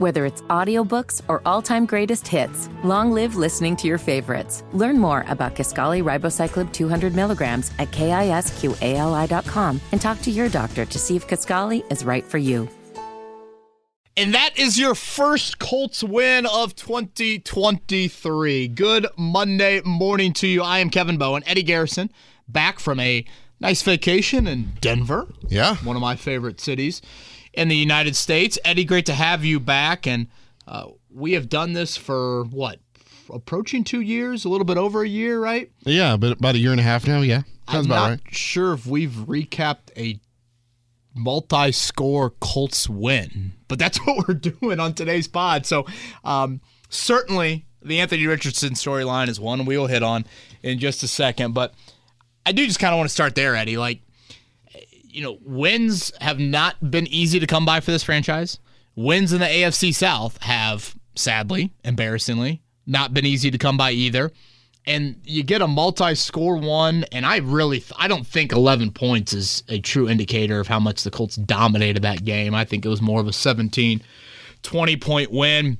Whether it's audiobooks or all-time greatest hits, long live listening to your favorites. Learn more about Kisqali ribociclib 200 milligrams at kisqali.com and talk to your doctor to see if Kisqali is right for you. And that is your first Colts win of 2023. Good Monday morning to you. I am Kevin Bowen, Eddie Garrison, back from a nice vacation in Denver. Yeah. One of my favorite cities in the United States. Eddie, great to have you back. And uh, we have done this for what? Approaching two years, a little bit over a year, right? Yeah, but about a year and a half now. Yeah, sounds I'm about not right. sure if we've recapped a multi-score Colts win, but that's what we're doing on today's pod. So um, certainly the Anthony Richardson storyline is one we will hit on in just a second. But I do just kind of want to start there, Eddie. Like, you know, wins have not been easy to come by for this franchise. Wins in the AFC South have, sadly, embarrassingly, not been easy to come by either. And you get a multi-score one and i really i don't think 11 points is a true indicator of how much the colts dominated that game. I think it was more of a 17 20 point win.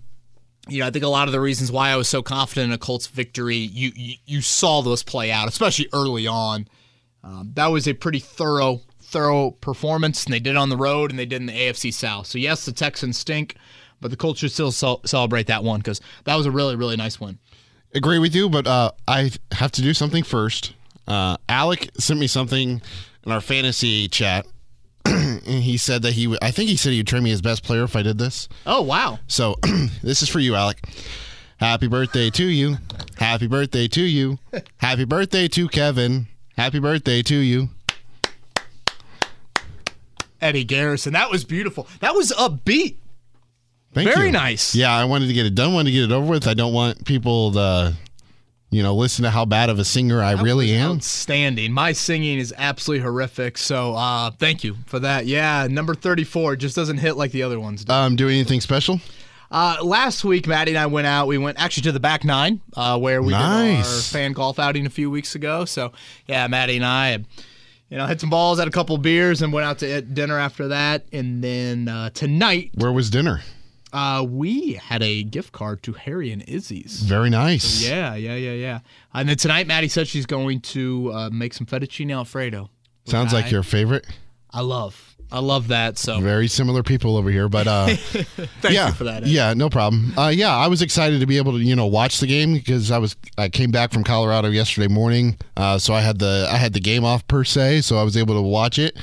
You know i think a lot of the reasons why i was so confident in a colts victory you you, you saw those play out especially early on. Um, that was a pretty thorough thorough performance and they did on the road and they did in the afc south so yes the texans stink but the colts should still celebrate that one because that was a really really nice win Agree with you, but uh, I have to do something first. Uh, Alec sent me something in our fantasy chat, and he said that he, would, I think he said he would trade me his best player if I did this. oh wow So this is for you, Alec. Happy birthday to you. Happy birthday to you. Happy birthday to Kevin. Happy birthday to you. Eddie Garrison. That was beautiful. That was upbeat. Thank you. Very you. nice. Yeah, I wanted to get it done. Wanted to get it over with. I don't want people to, you know, listen to how bad of a singer I really am. Outstanding. My singing is absolutely horrific. So uh, thank you for that. Yeah, number 34 just doesn't hit like the other ones do. Um, doing anything special? Uh, last week, Maddie and I went out. We went actually to the back nine, uh, where we did our Nice. fan golf outing a few weeks ago. So yeah, Maddie and I, had, you know, hit some balls, had a couple beers, and went out to eat dinner after that. And then uh, tonight, Where was dinner? uh, we had a gift card to Harry and Izzy's. Very nice. Yeah, yeah, yeah, yeah. And then tonight, Maddie said she's going to uh, make some fettuccine alfredo. Sounds like your favorite. I love. I love that. So Very similar people over here, but uh, thank yeah, you for that. Ed. yeah, no problem. Uh, yeah, I was excited to be able to you know watch the game because I was I came back from Colorado yesterday morning, uh, so I had the I had the game off per se, so I was able to watch it.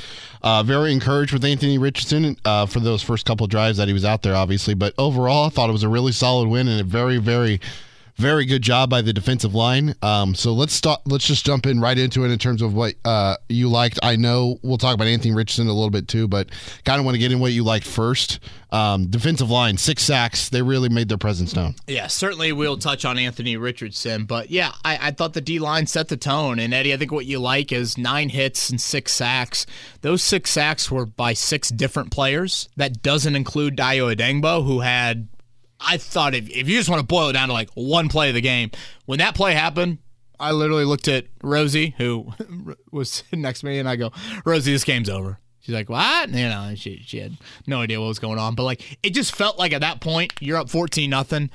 Uh, very encouraged with Anthony Richardson uh, for those first couple drives that he was out there, obviously, but overall, I thought it was a really solid win and a very very very good job by the defensive line. Um, so let's start. Let's just jump in right into it in terms of what uh, you liked. I know we'll talk about Anthony Richardson a little bit too, but kind of want to get in what you liked first. Um, defensive line, six sacks. They really made their presence known. Yeah, certainly we'll touch on Anthony Richardson, but yeah, I, I thought the D line set the tone. And Eddie, I think what you like is nine hits and six sacks. Those six sacks were by six different players. That doesn't include Dayo Odeyingbo, who had. I thought if, if you just want to boil it down to like one play of the game, when that play happened, I literally looked at Rosie, who was sitting next to me, and I go, Rosie, this game's over. She's like, what? You know, she she had no idea what was going on. But like it just felt like at that point, you're up 14 nothing,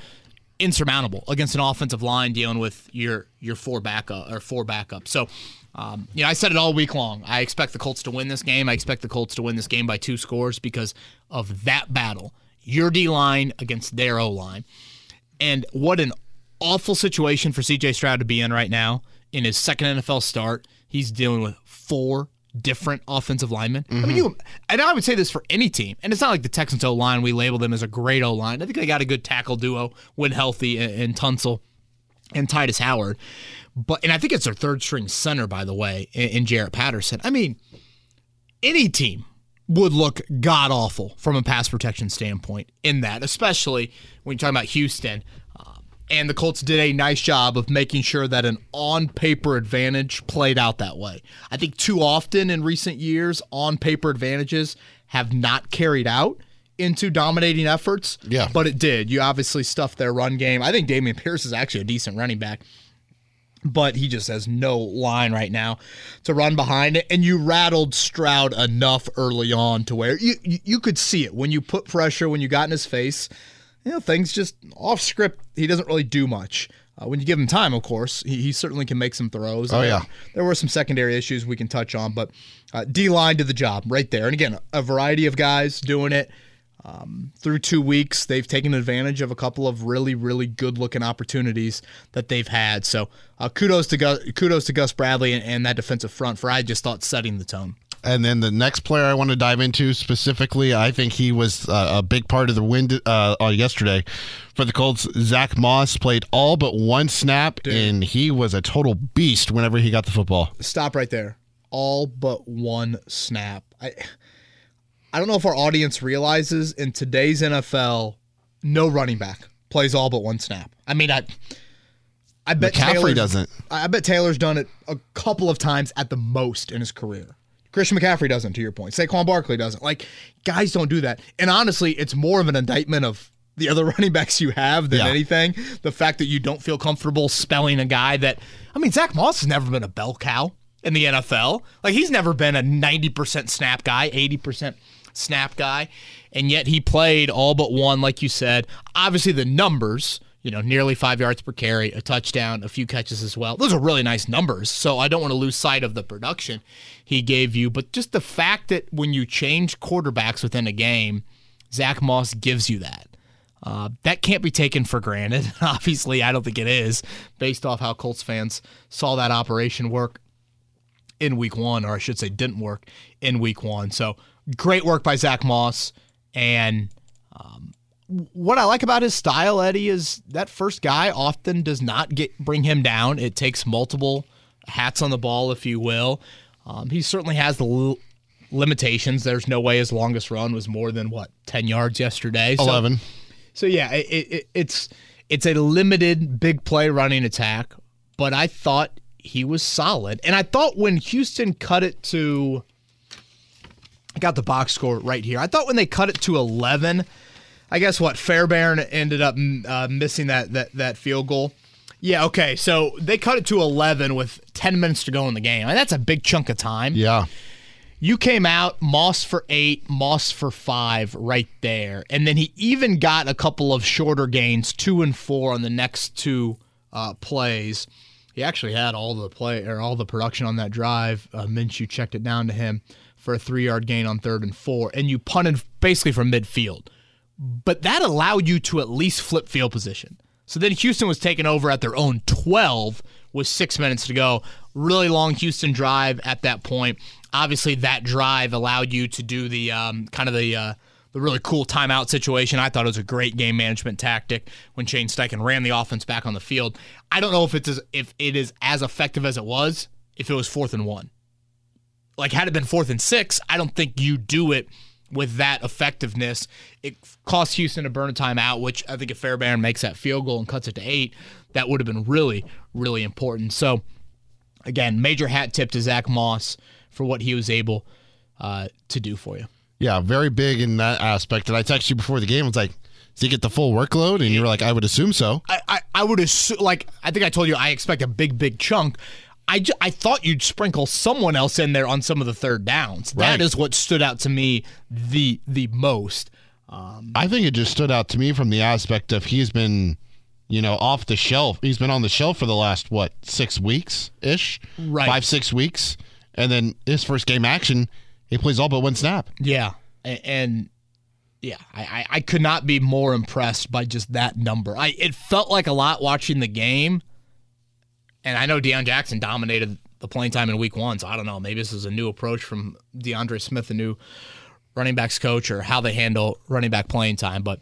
insurmountable against an offensive line dealing with your your four backup or four backup. So um, you know, I said it all week long. I expect the Colts to win this game. I expect the Colts to win this game by two scores because of that battle. Your D line against their O line. And what an awful situation for CJ Stroud to be in right now in his second NFL start. He's dealing with four different offensive linemen. I mean, mm-hmm. you and I would say this for any team. And it's not like the Texans O line. We label them as a great O line. I think they got a good tackle duo when healthy in, in Tunsil and Tytus Howard. But and I think it's their third string center, by the way, in, in Jarrett Patterson. I mean, any team would look god awful from a pass protection standpoint in that, especially when you're talking about Houston. Uh, and the Colts did a nice job of making sure that an on paper advantage played out that way. I think too often in recent years, on paper advantages have not carried out into dominating efforts. Yeah. But it did. You obviously stuffed their run game. I think Dameon Pierce is actually a decent running back. But he just has no line right now to run behind it. And you rattled Stroud enough early on to where you you, could see it when you put pressure, when you got in his face. You know, things just off script. He doesn't really do much. Uh, when you give him time, of course, he, he certainly can make some throws. Oh, There- yeah. there were some secondary issues we can touch on, but uh, D line did the job right there. And again, a variety of guys doing it um, through two weeks. They've taken advantage of a couple of really, really good looking opportunities that they've had. So uh, kudos to Gus, kudos to Gus Bradley and, and that defensive front for I just thought setting the tone. And then the next player I want to dive into specifically, I think he was uh, a big part of the win uh, uh, yesterday for the Colts. Zach Moss played all but one snap, and he was a total beast whenever he got the football. Stop right there. All but one snap. I I don't know if our audience realizes in today's NFL, no running back plays all but one snap. I mean, I I bet McCaffrey Taylor's- doesn't. I bet Taylor's done it a couple of times at the most in his career. Christian McCaffrey doesn't, to your point. Saquon Barkley doesn't. Like, guys don't do that. And honestly, it's more of an indictment of the other running backs you have than Yeah. anything. The fact that you don't feel comfortable spelling a guy that, I mean, Zach Moss has never been a bell cow in the NFL. Like, he's never been a 90% snap guy, 80% snap guy. And yet he played all but one, like you said. Obviously, the numbers you know, nearly five yards per carry, a touchdown, a few catches as well. Those are really nice numbers. So I don't want to lose sight of the production he gave you. But just the fact that when you change quarterbacks within a game, Zach Moss gives you that. Uh, that can't be taken for granted. Obviously, I don't think it is, based off how Colts fans saw that operation work in week one, or I should say, didn't work in week one. So great work by Zach Moss. And um, what I like about his style, Eddie, is that first guy often does not get bring him down. It takes multiple hats on the ball, if you will. Um, he certainly has the l- limitations. There's no way his longest run was more than what ten yards yesterday. So, Eleven. so yeah, it, it, it's it's a limited big play running attack, but I thought he was solid, and I thought when Houston cut it to, I got the box score right here. I thought when they cut it to eleven, I guess what Fairbairn ended up uh, missing that that that field goal. Yeah, okay, so they cut it to eleven with ten minutes to go in the game, and that's a big chunk of time. Yeah. You came out Moss for eight, Moss for five, right there, and then he even got a couple of shorter gains, two and four on the next two uh, plays. He actually had all the play or all the production on that drive. Uh, Minshew checked it down to him for a three-yard gain on third and four, and you punted basically from midfield. But that allowed you to at least flip field position. So then Houston was taken over at their own 12 with six minutes to go. Really long Houston drive at that point. Obviously, that drive allowed you to do the um, kind of the uh, the really cool timeout situation. I thought it was a great game management tactic when Shane Steichen ran the offense back on the field. I don't know if it's as, if it is as effective as it was if it was fourth and one. Like had it been fourth and six, I don't think you do it with that effectiveness. It cost Houston to burn a timeout, which I think if Fairbairn makes that field goal and cuts it to eight, that would have been really, really important. So, again, major hat tip to Zach Moss for what he was able uh, to do for you. Yeah, very big in that aspect. And I texted you before the game. I was like, does he get the full workload? And you were like, I would assume so. I, I, I would assume, like, I think I told you I expect a big, big chunk. I, ju- I thought you'd sprinkle someone else in there on some of the third downs. Right. That is what stood out to me the the most. Um, I think it just stood out to me from the aspect of he's been, you know, off the shelf. He's been on the shelf for the last, what, six weeks ish? Right. Five, six weeks. And then his first game action, he plays all but one snap. Yeah, and yeah, I, I, I could not be more impressed by just that number. I it felt like a lot watching the game, and I know Deon Jackson dominated the playing time in Week One, so I don't know. Maybe this is a new approach from DeAndre Smith, the new running backs coach, or how they handle running back playing time. But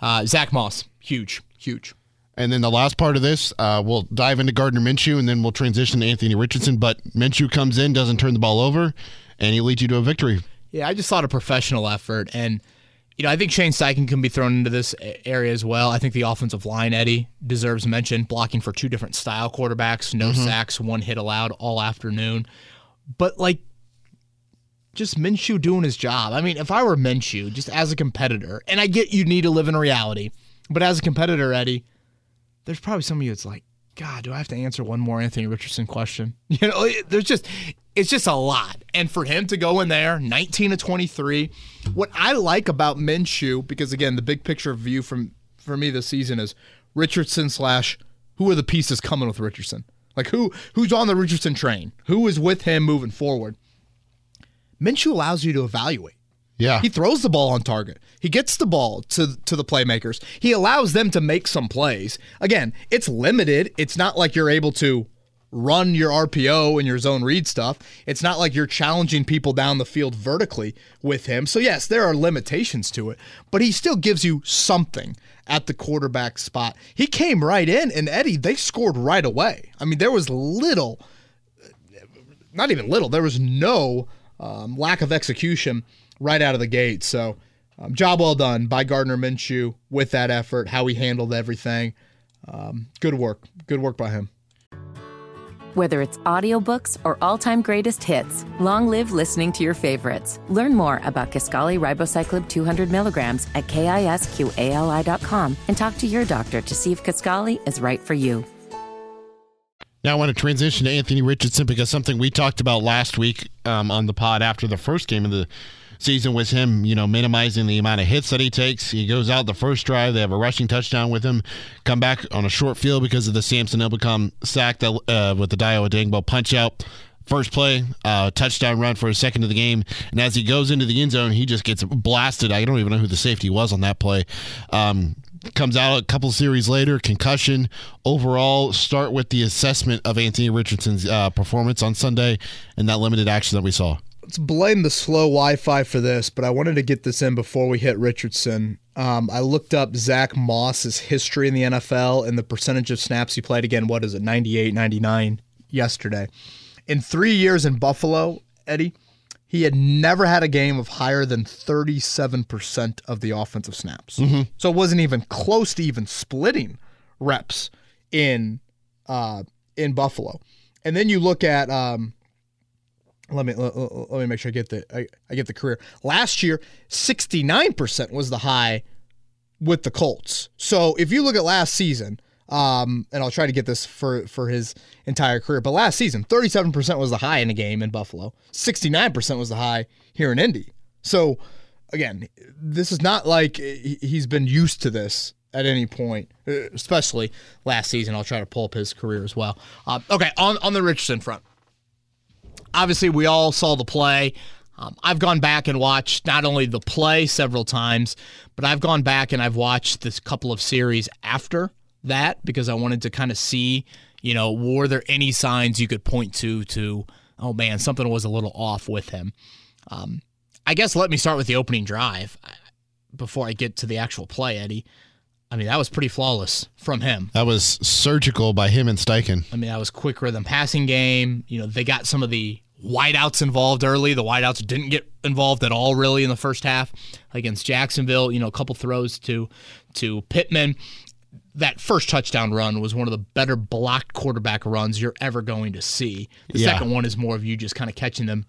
uh, Zach Moss, huge, huge. And then the last part of this, uh, we'll dive into Gardner Minshew and then we'll transition to Anthony Richardson. But Minshew comes in, doesn't turn the ball over, and he leads you to a victory. Yeah, I just thought a professional effort, and you know, I think Shane Steichen can be thrown into this area as well. I think the offensive line, Eddie, deserves mention, blocking for two different style quarterbacks, no mm-hmm. sacks, one hit allowed all afternoon. But like, just Minshew doing his job. I mean, if I were Minshew, just as a competitor, and I get you need to live in reality, but as a competitor, Eddie, there's probably some of you that's like, God, do I have to answer one more Anthony Richardson question? You know, there's just it's just a lot. And for him to go in there, 19 to 23, what I like about Minshew, because again, the big picture view from for me this season is Richardson slash who are the pieces coming with Richardson? Like who who's on the Richardson train? Who is with him moving forward? Minshew allows you to evaluate. Yeah. He throws the ball on target. He gets the ball to to the playmakers. He allows them to make some plays. Again, it's limited. It's not like you're able to run your RPO and your zone read stuff. It's not like you're challenging people down the field vertically with him. So yes, there are limitations to it, but he still gives you something at the quarterback spot. He came right in and Eddie, they scored right away. I mean, there was little not even little. There was no um, lack of execution right out of the gate. So, um, job well done by Gardner Minshew with that effort, how he handled everything. Um, good work. Good work by him. Whether it's audiobooks or all-time greatest hits, long live listening to your favorites. Learn more about Kisqali ribociclib 200 milligrams at kisqali.com and talk to your doctor to see if Kisqali is right for you. Now I want to transition to Anthony Richardson because something we talked about last week um, on the pod after the first game of the season was him, you know, minimizing the amount of hits that he takes. He goes out the first drive. They have a rushing touchdown with him. Come back on a short field because of the Samson Ebukam sack that, uh, with the Dayo Odeyingbo punch out. First play, uh, touchdown run for a second of the game. And as he goes into the end zone, he just gets blasted. I don't even know who the safety was on that play. Um, comes out a couple series later, concussion. Overall, start with the assessment of Anthony Richardson's uh, performance on Sunday and that limited action that we saw let's blame the slow Wi-Fi for this, but I wanted to get this in before we hit Richardson. Um, I looked up Zach Moss's history in the NFL and the percentage of snaps he played again. What is it, 98, 99 yesterday? In three years in Buffalo, Eddie, he had never had a game of higher than 37% of the offensive snaps. Mm-hmm. So it wasn't even close to even splitting reps in uh, in Buffalo. And then you look at um, let me let, let, me make sure I get the I, I get the career. Last year, 69% was the high with the Colts. So if you look at last season, um, and I'll try to get this for for his entire career, but last season, 37% was the high in a game in Buffalo. 69% was the high here in Indy. So again, this is not like he's been used to this at any point, especially last season. I'll try to pull up his career as well. Uh, okay, on on the Richardson front obviously, we all saw the play. Um, I've gone back and watched not only the play several times, but I've gone back and I've watched this couple of series after that because I wanted to kind of see, you know, were there any signs you could point to to, oh man, something was a little off with him. Um, I guess let me start with the opening drive before I get to the actual play, Eddie. I mean, that was pretty flawless from him. That was surgical by him and Steichen. I mean, that was quick rhythm passing game. You know, they got some of the wideouts involved early. The wideouts didn't get involved at all really in the first half against Jacksonville. You know, a couple throws to to Pittman. That first touchdown run was one of the better blocked quarterback runs you're ever going to see. The yeah. second one is more of you just kind of catching them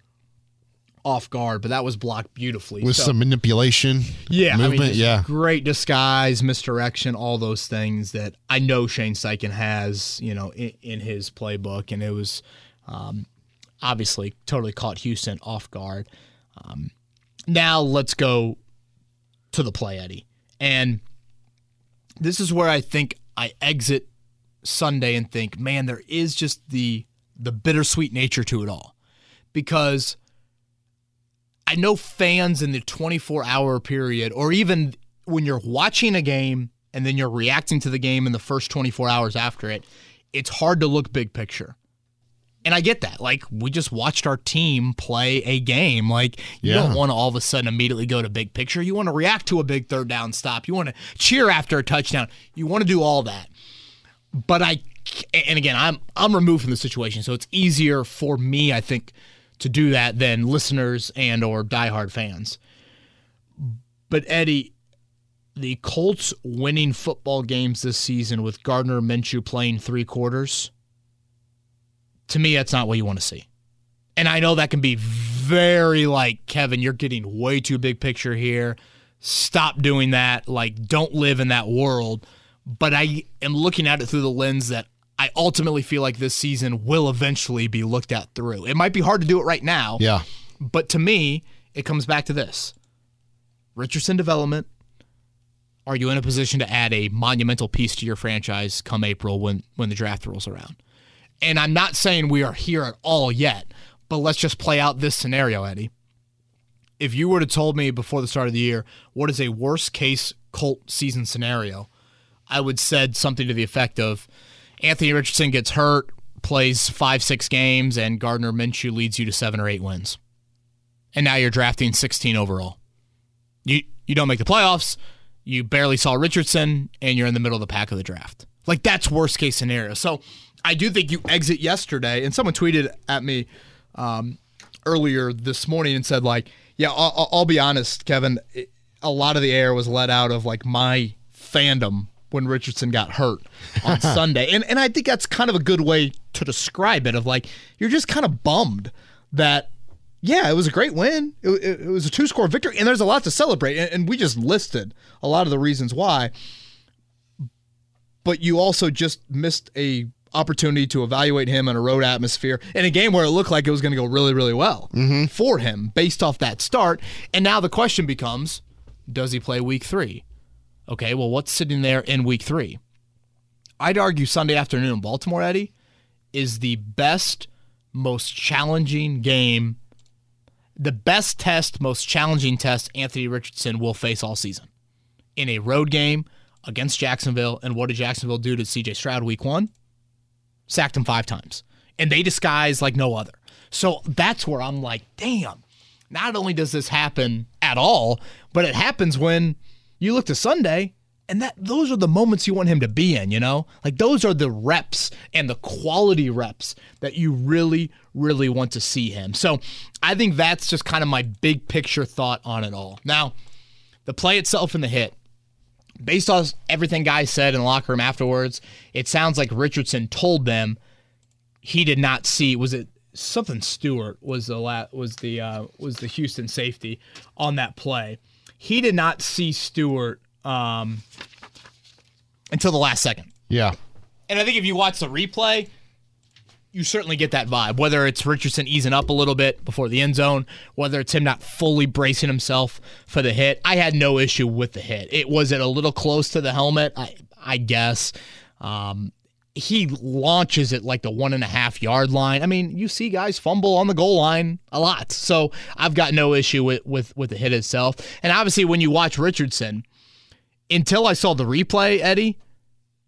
off guard, but that was blocked beautifully with so, some manipulation. Yeah, movement. I mean, yeah, great disguise, misdirection, all those things that I know Shane Steichen has, you know, in, in his playbook, and it was um, obviously totally caught Houston off guard. Um, now let's go to the play, Eddie, and this is where I think I exit Sunday and think, man, there is just the the bittersweet nature to it all, because I know fans in the 24 hour period, or even when you're watching a game and then you're reacting to the game in the first 24 hours after it, it's hard to look big picture. And I get that. Like, we just watched our team play a game. Like, you yeah. don't want to all of a sudden immediately go to big picture. You want to react to a big third down stop. You want to cheer after a touchdown. You want to do all that. But I, and again, I'm I'm removed from the situation, so it's easier for me, I think, to do that than listeners and or diehard fans. But Eddie, the Colts winning football games this season with Gardner Minshew playing three quarters, to me, that's not what you want to see. And I know that can be very like, Kevin, you're getting way too big picture here. Stop doing that. Like, don't live in that world. But I am looking at it through the lens that I ultimately feel like this season will eventually be looked at through. It might be hard to do it right now. Yeah. But to me, it comes back to this Richardson development. Are you in a position to add a monumental piece to your franchise come April when, when the draft rolls around? And I'm not saying we are here at all yet, but let's just play out this scenario, Eddie. If you were to told me before the start of the year what is a worst case Colt season scenario, I would said something to the effect of Anthony Richardson gets hurt, plays five, six games, and Gardner Minshew leads you to seven or eight wins. And now you're drafting 16 overall. You you don't make the playoffs, you barely saw Richardson, and you're in the middle of the pack of the draft. Like that's worst case scenario. So I do think you exit yesterday, and someone tweeted at me um, earlier this morning and said like, yeah, I'll, I'll be honest, Kevin. a lot of the air was let out of like my fandom when Richardson got hurt on Sunday. And and I think that's kind of a good way to describe it of like you're just kind of bummed that yeah, it was a great win. It, it, it was a two score victory, and there's a lot to celebrate. And, and we just listed a lot of the reasons why. But you also just missed a opportunity to evaluate him in a road atmosphere in a game where it looked like it was going to go really, really well mm-hmm. for him based off that start. And now the question becomes does he play week three? Okay, well, what's sitting there in week three? I'd argue Sunday afternoon in Baltimore, Eddie, is the best, most challenging game, the best test, most challenging test Anthony Richardson will face all season. In a road game against Jacksonville, and what did Jacksonville do to CJ Stroud week one? Sacked him five times. And they disguise like no other. So that's where I'm like, damn, not only does this happen at all, but it happens when you look to Sunday and that those are the moments you want him to be in, you know? Like those are the reps and the quality reps that you really really want to see him. So, I think that's just kind of my big picture thought on it all. Now, the play itself and the hit based on everything guys said in the locker room afterwards, it sounds like Richardson told them he did not see was it something Stewart was the la- was the uh, was the Houston safety on that play. He did not see Stewart um, until the last second. Yeah. And I think if you watch the replay, you certainly get that vibe. Whether it's Richardson easing up a little bit before the end zone, whether it's him not fully bracing himself for the hit, I had no issue with the hit. It was it a little close to the helmet, I I guess. Um, he launches it like the one and a half yard line. I mean, you see guys fumble on the goal line a lot, so I've got no issue with with with the hit itself. And obviously, when you watch Richardson, until I saw the replay, Eddie,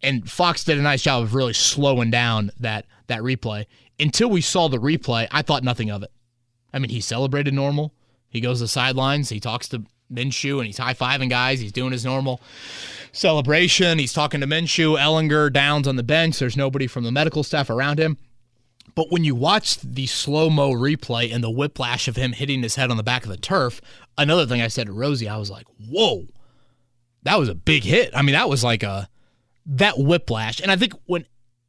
and Fox did a nice job of really slowing down that that replay. Until we saw the replay, I thought nothing of it. I mean, he celebrated normal. He goes to the sidelines. He talks to Minshew and he's high fiving guys. He's doing his normal celebration. He's talking to Minshew, Ehlinger, Downs on the bench. There's nobody from the medical staff around him. But when you watch the slow mo replay and the whiplash of him hitting his head on the back of the turf, another thing I said to Rosie, I was like, whoa, that was a big hit. I mean, that was like a that whiplash. And I think when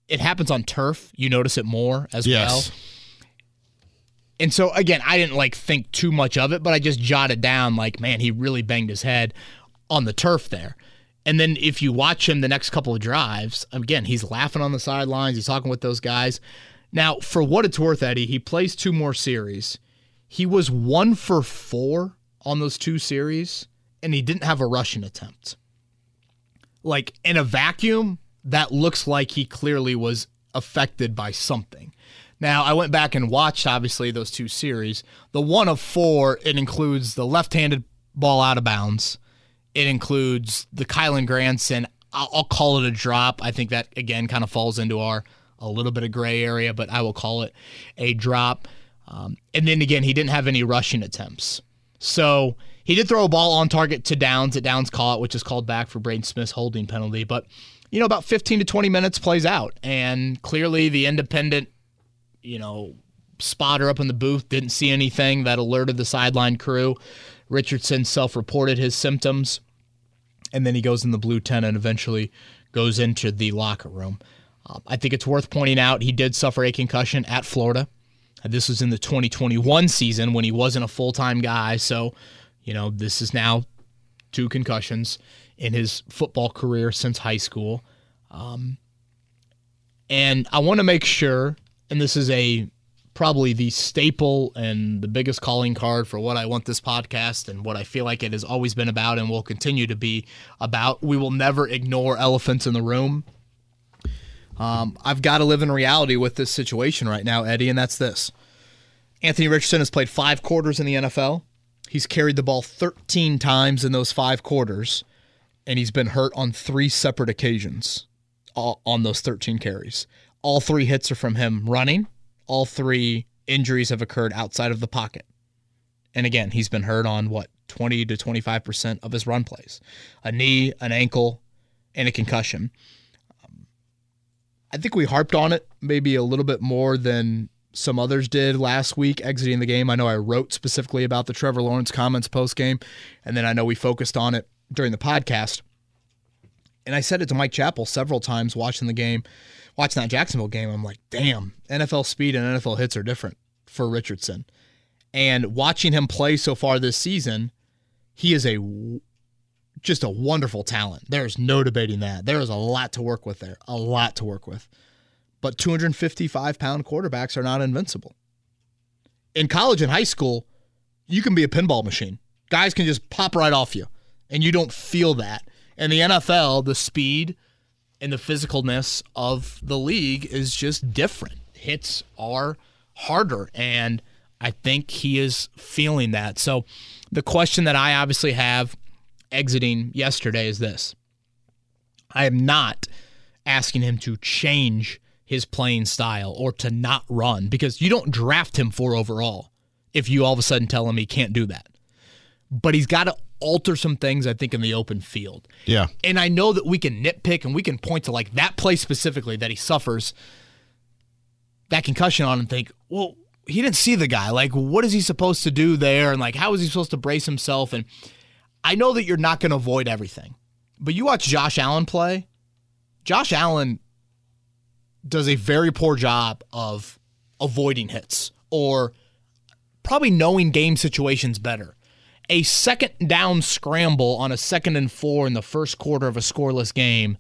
it happens on turf, you notice it more as yes. well. And so again, I didn't like think too much of it, but I just jotted down like, man, he really banged his head on the turf there. And then if you watch him the next couple of drives, again, he's laughing on the sidelines, he's talking with those guys. Now, for what it's worth, Eddie, he plays two more series. He was one for four on those two series, and he didn't have a rushing attempt. Like in a vacuum, that looks like he clearly was affected by something. Now, I went back and watched, obviously, those two series. The one of four, it includes the left handed ball out of bounds, it includes the Kylen Granson. I'll, I'll call it a drop. I think that, again, kind of falls into our a little bit of gray area, but I will call it a drop. Um, and then again, he didn't have any rushing attempts. So he did throw a ball on target to Downs that Downs caught, which is called back for Braden Smith's holding penalty. But you know, about 15 to 20 minutes plays out. And clearly the independent, you know, spotter up in the booth didn't see anything that alerted the sideline crew. Richardson self reported his symptoms. And then he goes in the blue tent and eventually goes into the locker room. Um, I think it's worth pointing out he did suffer a concussion at Florida. This was in the 2021 season when he wasn't a full time guy. So, you know, this is now two concussions in his football career since high school. Um, And I want to make sure, and this is a probably the staple and the biggest calling card for what I want this podcast and what I feel like it has always been about and will continue to be about. We will never ignore elephants in the room. Um, I've got to live in reality with this situation right now, Eddie, and that's this. Anthony Richardson has played five quarters in the NFL. He's carried the ball 13 times in those five quarters, and he's been hurt on three separate occasions on those 13 carries. All three hits are from him running all three injuries have occurred outside of the pocket. And again, he's been hurt on what, 20 to 25% of his run plays a knee, an ankle, and a concussion. Um, I think we harped on it maybe a little bit more than some others did last week exiting the game. I know I wrote specifically about the Trevor Lawrence comments post game, and then I know we focused on it during the podcast. And I said it to Mike Chappell several times watching the game watching that Jacksonville game, I'm like, damn, NFL speed and NFL hits are different for Richardson. And watching him play so far this season, he is a just a wonderful talent. There's no debating that. There is a lot to work with there, a lot to work with. But 255 pound quarterbacks are not invincible. In college and high school, you can be a pinball machine. Guys can just pop right off you, and you don't feel that. In the NFL, the speed, and the physicalness of the league is just different. Hits are harder, and I think he is feeling that. So, the question that I obviously have exiting yesterday is this I am not asking him to change his playing style or to not run because you don't draft him for overall if you all of a sudden tell him he can't do that. But he's got to alter some things, I think, in the open field. Yeah. And I know that we can nitpick and we can point to like that play specifically that he suffers that concussion on and think, well, he didn't see the guy. Like, what is he supposed to do there? And like, how is he supposed to brace himself? And I know that you're not going to avoid everything, but you watch Josh Allen play. Josh Allen does a very poor job of avoiding hits or probably knowing game situations better a second down scramble on a second and four in the first quarter of a scoreless game,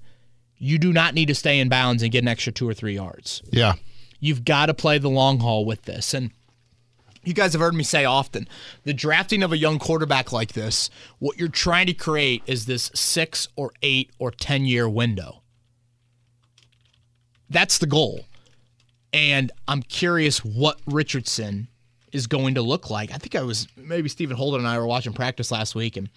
you do not need to stay in bounds and get an extra two or three yards. Yeah. You've got to play the long haul with this. And you guys have heard me say often the drafting of a young quarterback like this, what you're trying to create is this six or eight or 10 year window. That's the goal. And I'm curious what Richardson is going to look like. I think I was maybe Stephen Holder and I were watching practice last week, and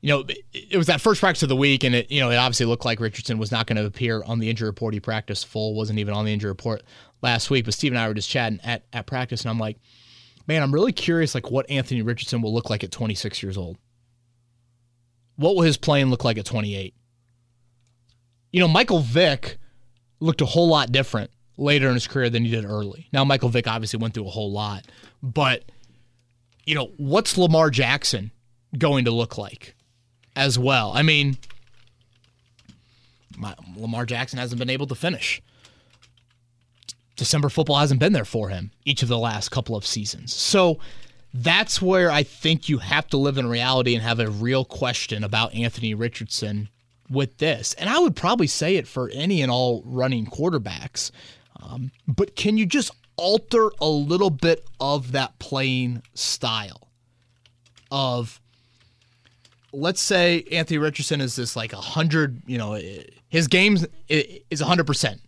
you know it was that first practice of the week, and it you know it obviously looked like Richardson was not going to appear on the injury report. He practiced full, wasn't even on the injury report last week. But Steve and I were just chatting at at practice, and I'm like, man, I'm really curious like what Anthony Richardson will look like at 26 years old. What will his playing look like at 28? You know, Michael Vick looked a whole lot different later in his career than he did early. Now, Michael Vick obviously went through a whole lot, but you know, what's Lamar Jackson going to look like as well? I mean, my, Lamar Jackson hasn't been able to finish. December football hasn't been there for him each of the last couple of seasons. So that's where I think you have to live in reality and have a real question about Anthony Richardson with this. And I would probably say it for any and all running quarterbacks. Um, but can you just alter a little bit of that playing style of let's say Anthony Richardson is this like a hundred, you know, his games is a hundred percent.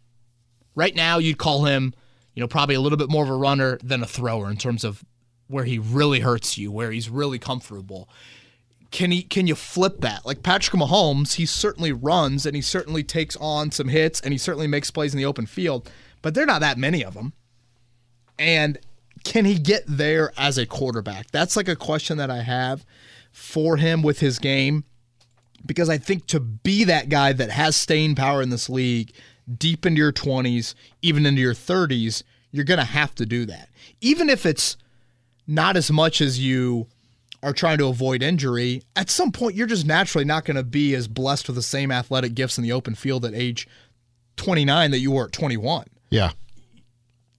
Right now, you'd call him, you know, probably a little bit more of a runner than a thrower in terms of where he really hurts you, where he's really comfortable. Can he? Can you flip that? Like Patrick Mahomes, he certainly runs and he certainly takes on some hits and he certainly makes plays in the open field but they're not that many of them. And can he get there as a quarterback? That's like a question that I have for him with his game because I think to be that guy that has staying power in this league deep into your 20s, even into your 30s, you're going to have to do that. Even if it's not as much as you are trying to avoid injury, at some point you're just naturally not going to be as blessed with the same athletic gifts in the open field at age 29 that you were at 21. Yeah.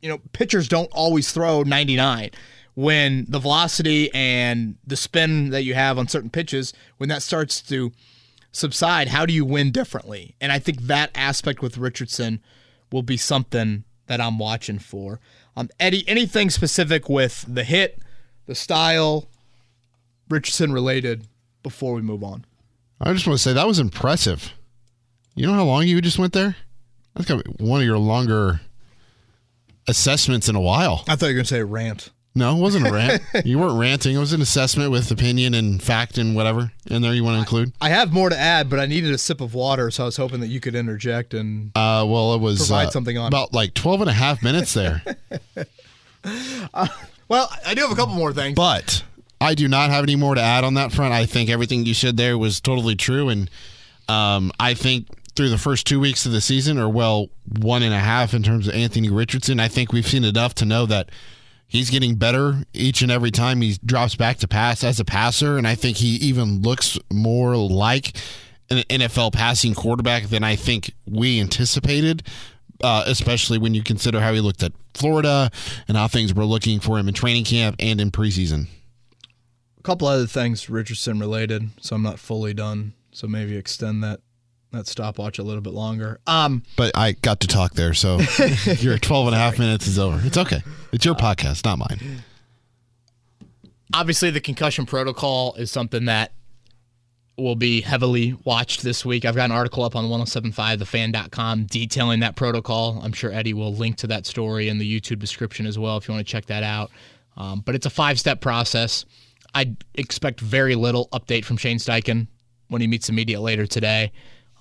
You know, pitchers don't always throw 99 when the velocity and the spin that you have on certain pitches, when that starts to subside, how do you win differently? And I think that aspect with Richardson will be something that I'm watching for. Um, Eddie, anything specific with the hit, the style, Richardson related before we move on? I just want to say that was impressive. You know how long you just went there? That's got to be one of your longer assessments in a while. I thought you were going to say rant. No, it wasn't a rant. you weren't ranting. It was an assessment with opinion and fact and whatever in there you want to include. I have more to add, but I needed a sip of water, so I was hoping that you could interject and Uh, well, it was Provide uh, something on about like 12 and a half minutes there. Well, I do have a couple more things. but I do not have any more to add on that front. I think everything you said there was totally true. And um, I think through the first two weeks of the season, or well, one and a half in terms of Anthony Richardson, I think we've seen enough to know that he's getting better each and every time he drops back to pass as a passer. And I think he even looks more like an NFL passing quarterback than I think we anticipated. Uh, especially when you consider how he looked at Florida and how things were looking for him in training camp and in preseason. a couple other things Richardson related, so I'm not fully done. So maybe extend that that stopwatch a little bit longer. Um, But I got to talk there, so your 12 and a half minutes is over. It's okay. It's your podcast, not mine. obviously, the concussion protocol is something that will be heavily watched this week. I've got an article up on 1075thefan.com detailing that protocol. I'm sure Eddie will link to that story in the YouTube description as well if you want to check that out. Um, but it's a five step process. I expect very little update from Shane Steichen when he meets the media later today.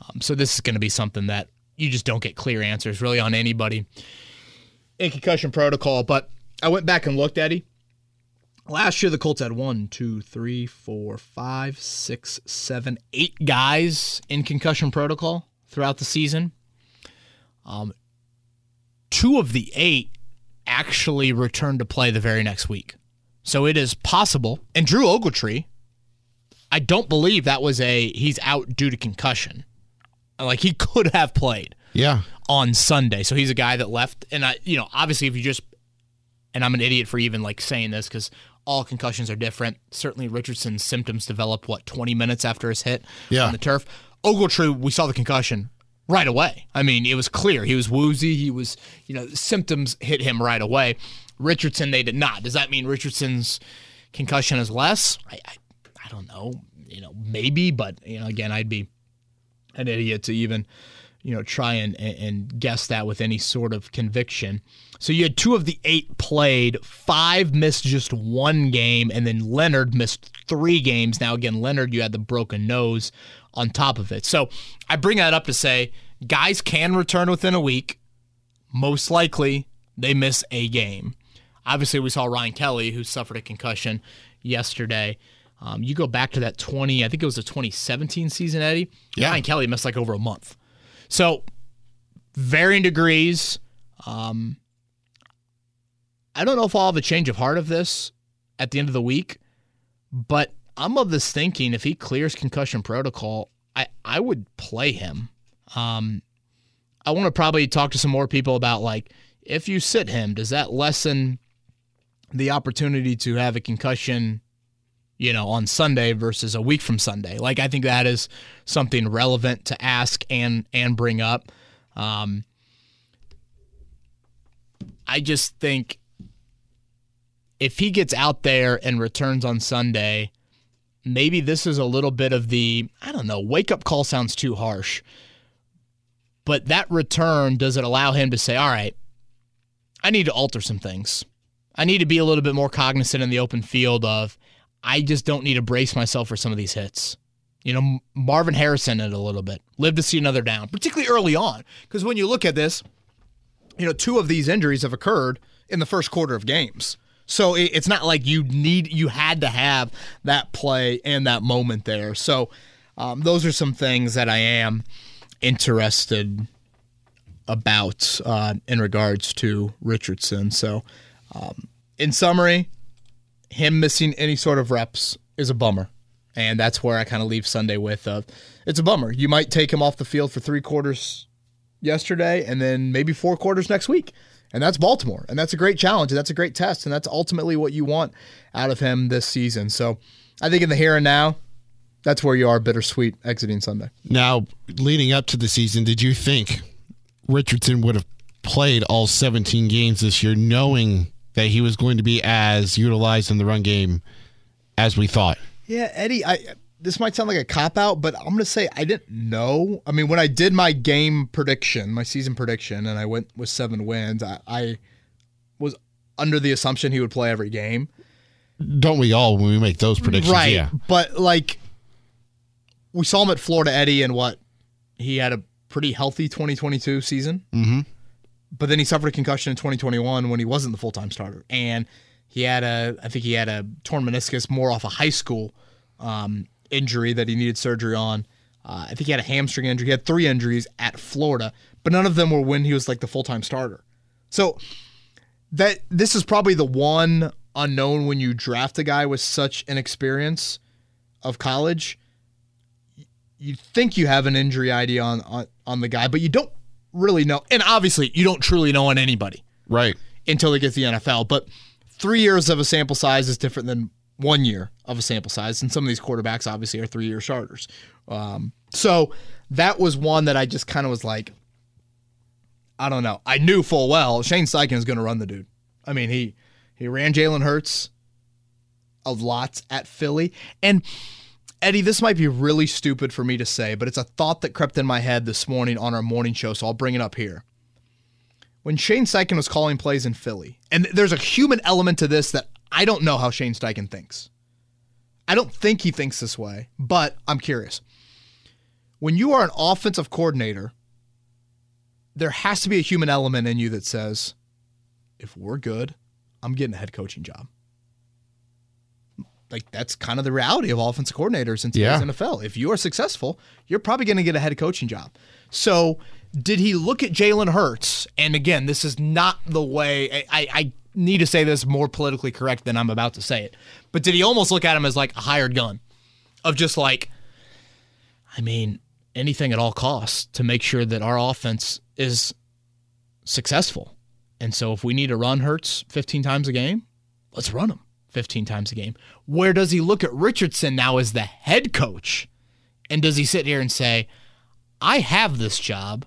Um, so this is going to be something that you just don't get clear answers really on anybody in concussion protocol. But I went back and looked, Eddie. Last year, the Colts had one, two, three, four, five, six, seven, eight guys in concussion protocol throughout the season. Um, two of the eight actually returned to play the very next week. So it is possible. And Drew Ogletree, I don't believe that was a he's out due to concussion. Like he could have played Yeah. on Sunday. So he's a guy that left. And I, you know, obviously, if you just, and I'm an idiot for even like saying this because all concussions are different. Certainly, Richardson's symptoms developed what 20 minutes after his hit Yeah. on the turf. Ogletree, we saw the concussion right away. I mean, it was clear he was woozy. He was, you know, symptoms hit him right away. Richardson, they did not. Does that mean Richardson's concussion is less? I, I, I don't know. You know, maybe, but you know, again, I'd be an idiot to even you know try and, and guess that with any sort of conviction. So you had two of the eight played five missed just one game and then leonard missed three games. Now again leonard you had the broken nose on top of it. So i bring that up to say guys can return within a week. Most likely they miss a game. Obviously we saw ryan kelly who suffered a concussion yesterday um, you go back to that 20 i think it was the 2017 season eddie Yeah. ryan kelly missed like over a month so, varying degrees. Um, I don't know if I'll have a change of heart of this at the end of the week, but I'm of this thinking if he clears concussion protocol, I, I would play him. Um, I want to probably talk to some more people about like if you sit him, does that lessen the opportunity to have a concussion you know, on Sunday versus a week from Sunday. Like I think that is something relevant to ask and and bring up. Um, I just think if he gets out there and returns on Sunday, maybe this is a little bit of the I don't know, wake up call sounds too harsh. But that return does it allow him to say, "All right, I need to alter some things. I need to be a little bit more cognizant in the open field of I just don't need to brace myself for some of these hits. You know, Marvin Harrison it a little bit. Live to see another down, particularly early on. Because when you look at this, you know, two of these injuries have occurred in the first quarter of games. So it's not like you need you had to have that play and that moment there. So um, those are some things that I am interested about uh, in regards to Richardson. So, um, in summary, him missing any sort of reps is a bummer. And that's where I kind of leave Sunday with uh, it's a bummer. You might take him off the field for three quarters yesterday and then maybe four quarters next week. And that's Baltimore. And that's a great challenge. And that's a great test. And that's ultimately what you want out of him this season. So I think in the here and now, that's where you are bittersweet exiting Sunday. Now, leading up to the season, did you think Richardson would have played all 17 games this year, knowing that he was going to be as utilized in the run game as we thought. Yeah, Eddie, I this might sound like a cop out, but I'm going to say I didn't know. I mean, when I did my game prediction, my season prediction, and I went with seven wins, I, I was under the assumption he would play every game. Don't we all when we make those predictions? Right. Yeah. But like we saw him at Florida Eddie and what he had a pretty healthy 2022 season. Mm-hmm. But then he suffered a concussion in 2021 when he wasn't the full-time starter. And he had a I think he had a torn meniscus more off a high school um, injury that he needed surgery on. Uh, I think he had a hamstring injury. He had three injuries at Florida, but none of them were when he was like the full-time starter. So that this is probably the one unknown when you draft a guy with such an experience of college. You think you have an injury idea on, on on the guy, but you don't really know. And obviously, you don't truly know on anybody Right. until they get to the NFL. But three years of a sample size is different than one year of a sample size. And some of these quarterbacks obviously are three year starters. Um, so that was one that I just kind of was like, I don't know. I knew full well Shane Steichen is going to run the dude. I mean, he he ran Jalen Hurts a lot at Philly. And Eddie, this might be really stupid for me to say, but it's a thought that crept in my head this morning on our morning show, so I'll bring it up here when Shane Steichen was calling plays in Philly, and there's a human element to this that I don't know how Shane Steichen thinks. I don't think he thinks this way, but I'm curious. When you are an offensive coordinator, there has to be a human element in you that says, if we're good, I'm getting a head coaching job. Like that's kind of the reality of offensive coordinators in today's Yeah. NFL. If you are successful, you're probably going to get a head coaching job. So, did he look at Jalen Hurts? And again, this is not the way I, I, I need to say this more politically correct than I'm about to say it. But did he almost look at him as like a hired gun of just like, I mean, anything at all costs to make sure that our offense is successful. And so if we need to run Hurts 15 times a game, let's run him 15 times a game. Where does he look at Richardson now as the head coach? And does he sit here and say, I have this job.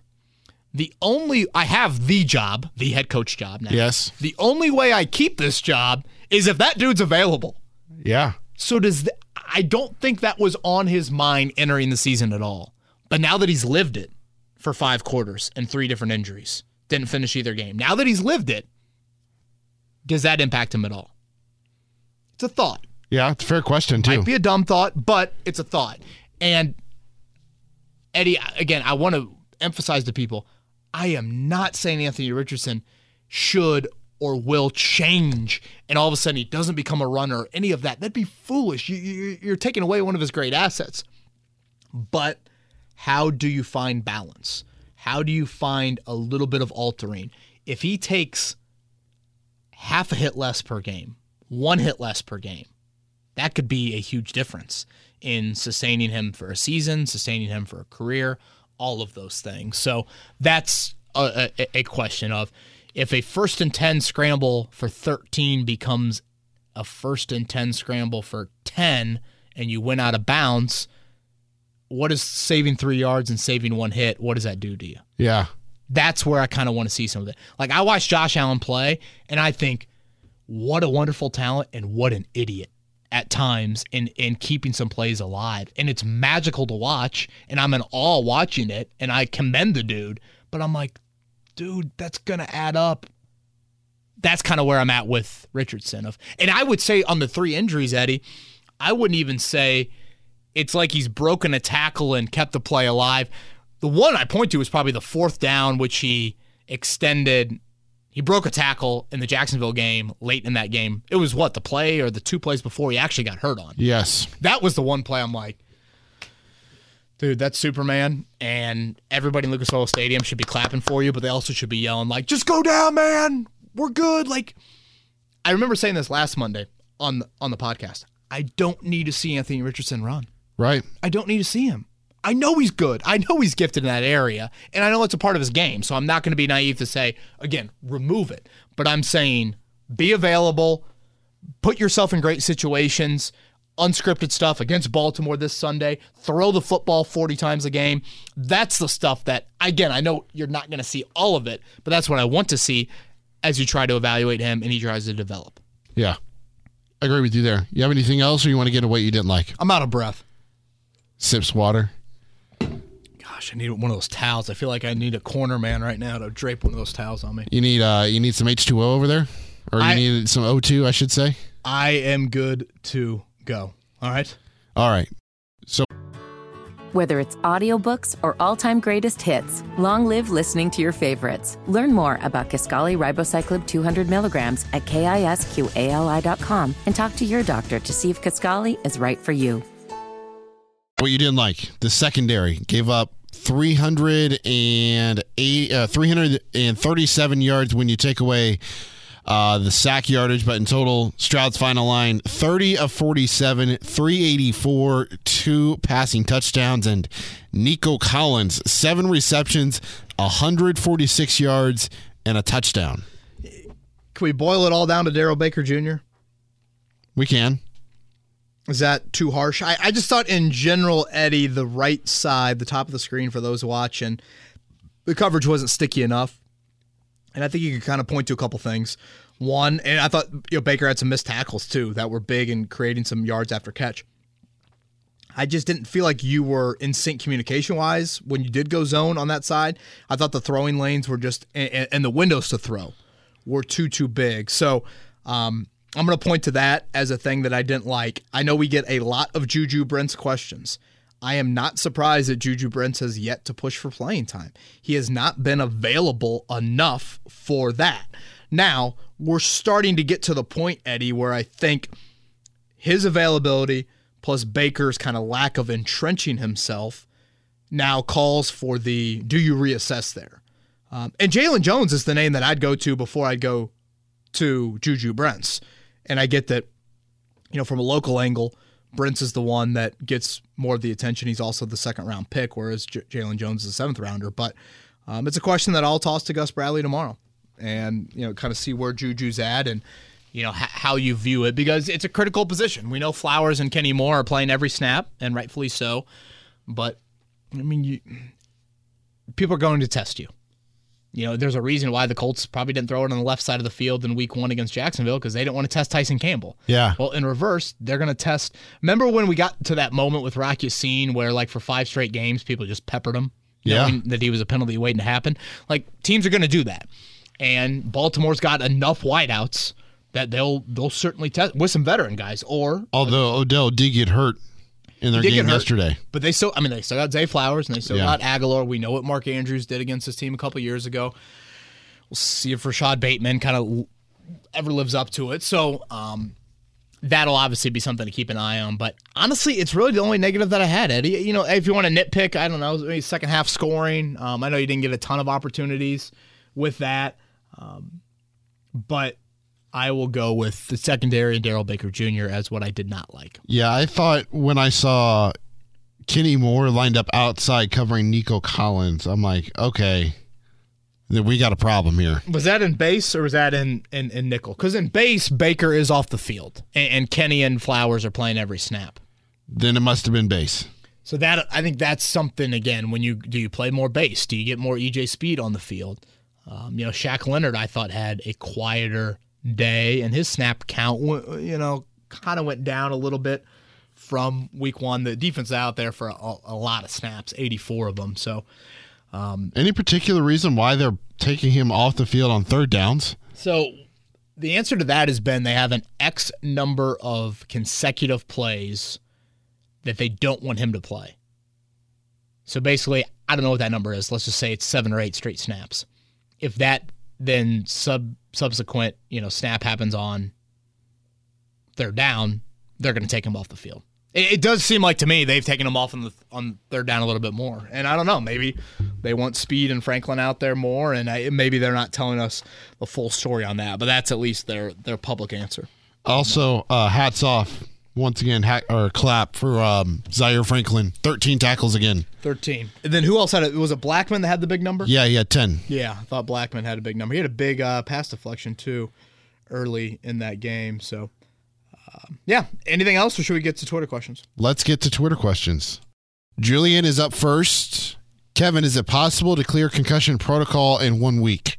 The only, I have the job, the head coach job now. Yes. The only way I keep this job is if that dude's available. Yeah. So does I don't think that was on his mind entering the season at all. But now that he's lived it for five quarters and three different injuries, didn't finish either game. Now that he's lived it, does that impact him at all? It's a thought. Yeah. It's a fair question too. Might be a dumb thought, but it's a thought. And Eddie, again, I want to emphasize to people, I am not saying Anthony Richardson should or will change and all of a sudden he doesn't become a runner or any of that. That'd be foolish. You, you, you're taking away one of his great assets. But how do you find balance? How do you find a little bit of altering? If he takes half a hit less per game, one hit less per game, that could be a huge difference in sustaining him for a season, sustaining him for a career, all of those things. So that's a, a, a question of if a first and 10 scramble for 13 becomes a first and 10 scramble for 10 and you went out of bounds, what is saving three yards and saving one hit? What does that do to you? yeah. that's where I kind of want to see some of it. Like I watched Josh Allen play, and I think, what a wonderful talent and what an idiot at times in in keeping some plays alive. And it's magical to watch, and I'm in awe watching it, and I commend the dude. But I'm like, dude, that's gonna add up. That's kind of where I'm at with Richardson. Of and I would say on the three injuries, Eddie, I wouldn't even say it's like he's broken a tackle and kept the play alive. The one I point to is probably the fourth down, which he extended. He broke a tackle in the Jacksonville game late in that game. It was what, the play or the two plays before he actually got hurt on? Yes. That was the one play I'm like, dude, that's Superman. And everybody in Lucas Oil Stadium should be clapping for you, but they also should be yelling, like, just go down, man. We're good. Like, I remember saying this last Monday on the, on the podcast. I don't need to see Anthony Richardson run. Right. I don't need to see him. I know he's good. I know he's gifted in that area, and I know it's a part of his game. So I'm not going to be naive to say again, remove it. But I'm saying be available, put yourself in great situations. unscripted stuff against Baltimore this Sunday, throw the football 40 times a game. That's the stuff that, again, I know you're not going to see all of it, but that's what I want to see as you try to evaluate him and he tries to develop. Yeah. I agree with you there. You have anything else or you want to get to what you didn't like? I'm out of breath. Sips water. Gosh, I need one of those towels. I feel like I need a corner man right now to drape one of those towels on me. You need uh you need some H2O over there? Or you I- need some O2, I should say. I am good to go. All right. All right. So Whether it's audiobooks or all-time greatest hits, long live listening to your favorites. Learn more about Kisqali Ribociclib 200 milligrams at kisqali.com and talk to your doctor to see if Kisqali is right for you. what you didn't like. The secondary gave up 308, uh, 337 yards when you take away uh, the sack yardage, but in total, Stroud's final line 30 of 47, 384, two passing touchdowns, and Nico Collins, seven receptions, 146 yards, and a touchdown. Can we boil it all down to Darrell Baker Jr.? We can. Is that too harsh? I, I just thought in general, Eddie, the right side, the top of the screen for those watching, the coverage wasn't sticky enough. And I think you could kind of point to a couple things. One, and I thought you know Baker had some missed tackles too that were big and creating some yards after catch. I just didn't feel like you were in sync communication wise when you did go zone on that side. I thought the throwing lanes were just and, and the windows to throw were too too big. So um, I'm going to point to that as a thing that I didn't like. I know we get a lot of Juju Brents questions. I am not surprised that Juju Brents has yet to push for playing time. He has not been available enough for that. Now, we're starting to get to the point, Eddie, where I think his availability plus Baker's kind of lack of entrenching himself now calls for the do you reassess there? Um, and Jaylon Jones is the name that I'd go to before I'd go to Juju Brents. And I get that, you know, from a local angle, Brents is the one that gets more of the attention. He's also the second round pick, whereas J- Jaylon Jones is the seventh rounder. But um, it's a question that I'll toss to Gus Bradley tomorrow and, you know, kind of see where Juju's at and, you know, h- how you view it because it's a critical position. We know Flowers and Kenny Moore are playing every snap, and rightfully so. But, I mean, you, people are going to test you. You know, there's a reason why the Colts probably didn't throw it on the left side of the field in week one against Jacksonville because they didn't want to test Tyson Campbell. Yeah. Well, in reverse, they're going to test. Remember when we got to that moment with Rock Ya-Sin where, like, for five straight games, people just peppered him, Yeah. that he was a penalty waiting to happen? Like, teams are going to do that. And Baltimore's got enough wideouts that they'll they'll certainly test with some veteran guys. Or Although Odell did get hurt in their game hurt. yesterday. But they still, I mean, they still got Zay Flowers and they still Yeah. got Agholor. We know what Mark Andrews did against his team a couple years ago. We'll see if Rashod Bateman kind of ever lives up to it. So um, that'll obviously be something to keep an eye on. But honestly, it's really the only negative that I had, Eddie. You know, if you want to nitpick, I don't know, second half scoring. Um, I know you didn't get a ton of opportunities with that. Um, but I will go with the secondary and Darrell Baker Jr. as what I did not like. Yeah, I thought when I saw Kenny Moore lined up outside covering Nico Collins, I'm like, okay, then we got a problem here. Was that in base or was that in in, in nickel? Because in base, Baker is off the field, and, and Kenny and Flowers are playing every snap. Then it must have been base. So that I think that's something again. When you do you play more base? Do you get more EJ speed on the field? Um, you know, Shaq Leonard I thought had a quieter day, and his snap count you know kind of went down a little bit from week one. The defense out there for a, a lot of snaps, eighty four of them. So um, Any particular reason why they're taking him off the field on third downs? So the answer to that has been they have an X number of consecutive plays that they don't want him to play. So basically, I don't know what that number is. Let's just say it's seven or eight straight snaps. If that then sub subsequent, you know, snap happens on third down, they're going to take him off the field. It, it does seem like to me they've taken him off on the on third down a little bit more, and I don't know. Maybe they want Speed and Franklin out there more, and I, maybe they're not telling us the full story on that. But that's at least their their public answer. Also, uh, hats off once again, hat, or clap for um, Zaire Franklin. 13 tackles again. Thirteen. And then who else had it? Was it Blackmon that had the big number? Yeah, he had 10. Yeah, I thought Blackmon had a big number. He had a big uh, pass deflection too, early in that game. So, Um, yeah. Anything else, or should we get to Twitter questions? Let's get to Twitter questions. Julian is up first. Kevin, is it possible to clear concussion protocol in one week?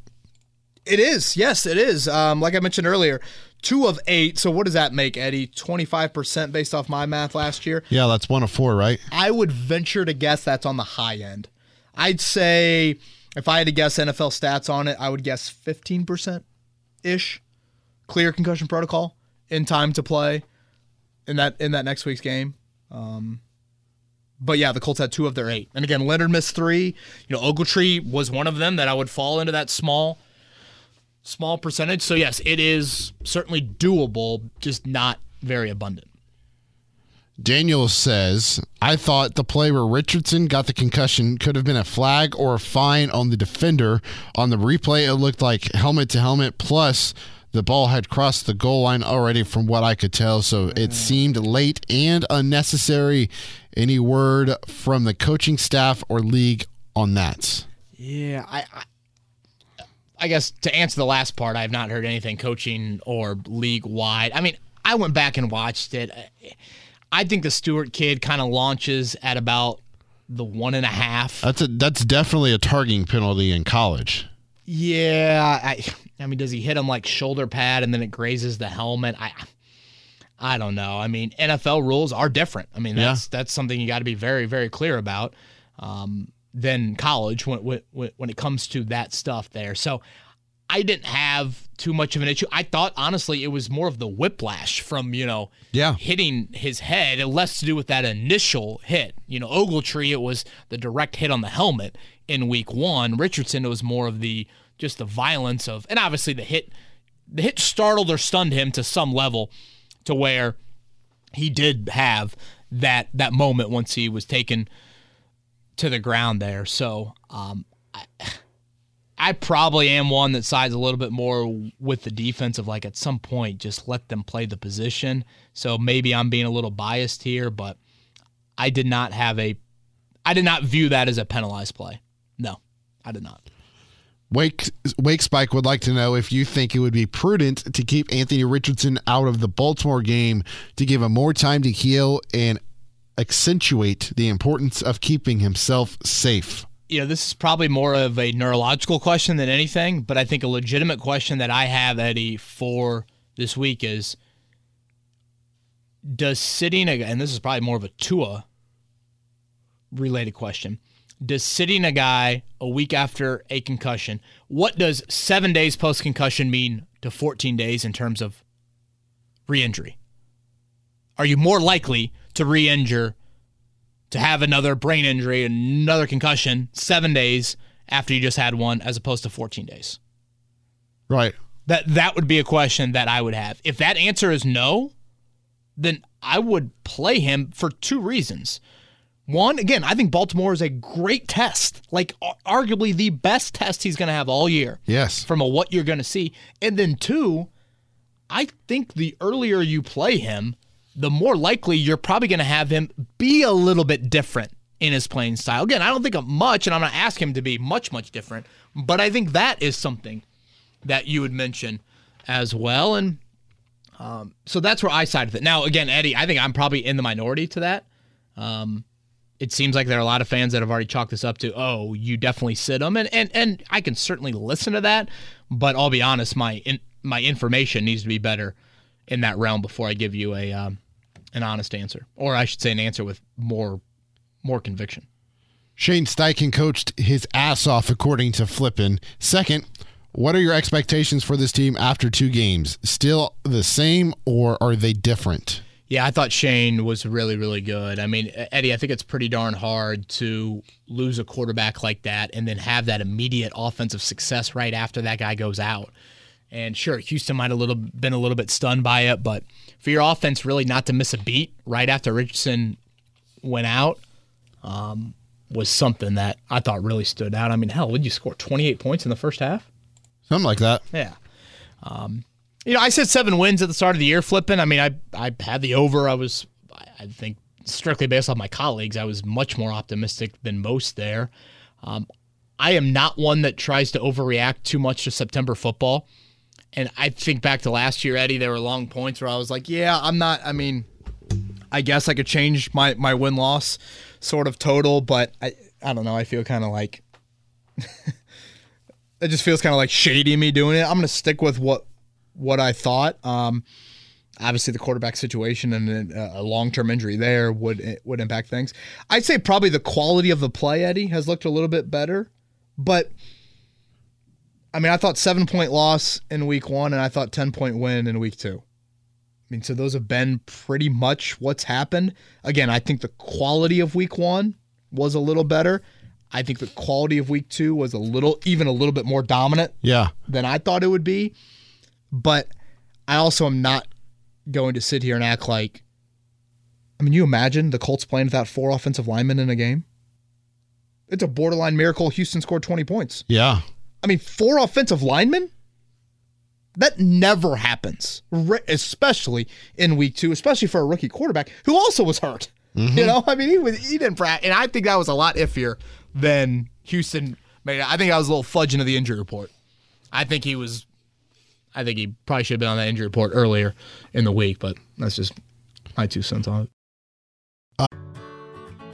It is. Yes, it is. Um, like I mentioned earlier, two of eight. So what does that make, Eddie? 25% based off my math last year. Yeah, that's one of four, right? I would venture to guess that's on the high end. I'd say if I had to guess NFL stats on it, I would guess 15% ish clear concussion protocol in time to play in that in that next week's game. Um, but yeah, the Colts had two of their eight. And again, Leonard missed three. You know, Ogletree was one of them that I would fall into that small small percentage. So yes, it is certainly doable, just not very abundant. Daniel says, I thought the play where Richardson got the concussion could have been a flag or a fine on the defender. On the replay, it looked like helmet to helmet, plus the ball had crossed the goal line already, from what I could tell. So it mm. seemed late and unnecessary. Any word from the coaching staff or league on that? Yeah, I, I guess to answer the last part, I have not heard anything coaching or league wide. I mean, I went back and watched it. I think the Stewart kid kind of launches at about the one and a half. That's a that's definitely a targeting penalty in college. Yeah, I, I mean, does he hit him like shoulder pad and then it grazes the helmet? I, I don't know. I mean, NFL rules are different. I mean, that's yeah. that's something you got to be very very clear about. Um, than college when, when when it comes to that stuff there. So I didn't have too much of an issue. I thought honestly it was more of the whiplash from you know yeah hitting his head, and less to do with that initial hit. You know, Ogletree it was the direct hit on the helmet in week one. Richardson it was more of the just the violence of, and obviously the hit the hit startled or stunned him to some level, to where he did have that that moment once he was taken to the ground there. So um, I, I probably am one that sides a little bit more with the defense of like at some point just let them play the position. So maybe I'm being a little biased here, but I did not have a I did not view that as a penalized play. No, I did not. Wake Wake Spike would like to know if you think it would be prudent to keep Anthony Richardson out of the Baltimore game to give him more time to heal and accentuate the importance of keeping himself safe? You know, this is probably more of a neurological question than anything, but I think a legitimate question that I have, Eddie, for this week is Does sitting, a, and this is probably more of a Tua related question, does sitting a guy a week after a concussion, what does seven days post concussion mean to 14 days in terms of re injury? Are you more likely to re injure, to have another brain injury, another concussion seven days after you just had one, as opposed to 14 days? Right. That that would be a question that I would have. If that answer is no, then I would play him for two reasons. One, again, I think Baltimore is a great test, like arguably the best test he's going to have all year. Yes. From a what you're going to see. And then two, I think the earlier you play him, the more likely you're probably going to have him be a little bit different in his playing style. Again, I don't think of much, and I'm going to ask him to be much, much different, but I think that is something that you would mention as well. And um, so that's where I side with it. Now, again, Eddie, I think I'm probably in the minority to that. Um, it seems like there are a lot of fans that have already chalked this up to, oh, you definitely sit him, and and and I can certainly listen to that, but I'll be honest, my in, my information needs to be better in that realm before I give you a um, an honest answer, or I should say, an answer with more more conviction. Shane Steichen coached his ass off, according to Flippin. Second, what are your expectations for this team after two games? Still the same, or are they different? Yeah, I thought Shane was really, really good. I mean, Eddie, I think it's pretty darn hard to lose a quarterback like that and then have that immediate offensive success right after that guy goes out. And sure, Houston might have little been a little bit stunned by it, but for your offense really not to miss a beat right after Richardson went out um, was something that I thought really stood out. I mean, hell, would you score 28 points in the first half? Something like that. Yeah. Um, you know, I said seven wins at the start of the year, flipping. I mean, I I had the over. I was, I think, strictly based off my colleagues, I was much more optimistic than most there. Um, I am not one that tries to overreact too much to September football. And I think back to last year, Eddie, there were long points where I was like, yeah, I'm not, I mean, I guess I could change my, my win loss sort of total, but I, I don't know. I feel kind of like it just feels kind of like shady me doing it. I'm going to stick with what what I thought. Um, obviously, the quarterback situation and a long term injury there would would impact things. I'd say probably the quality of the play, Eddie, has looked a little bit better, but I mean, I thought seven point loss in week one, and I thought ten point win in week two. I mean, so those have been pretty much what's happened. Again, I think the quality of week one was a little better. I think the quality of week two was a little, even a little bit more dominant. Yeah. Than I thought it would be. But I also am not going to sit here and act like. I mean, you imagine the Colts playing without four offensive linemen in a game? It's a borderline miracle. Houston scored 20 points. Yeah. I mean, four offensive linemen? That never happens, especially in week two, especially for a rookie quarterback who also was hurt. Mm-hmm. You know, I mean, he was he didn't practice, and I think that was a lot iffier than Houston made. I think I was a little fudge of the injury report. I think he was. I think he probably should have been on that injury report earlier in the week, but that's just my two cents on it.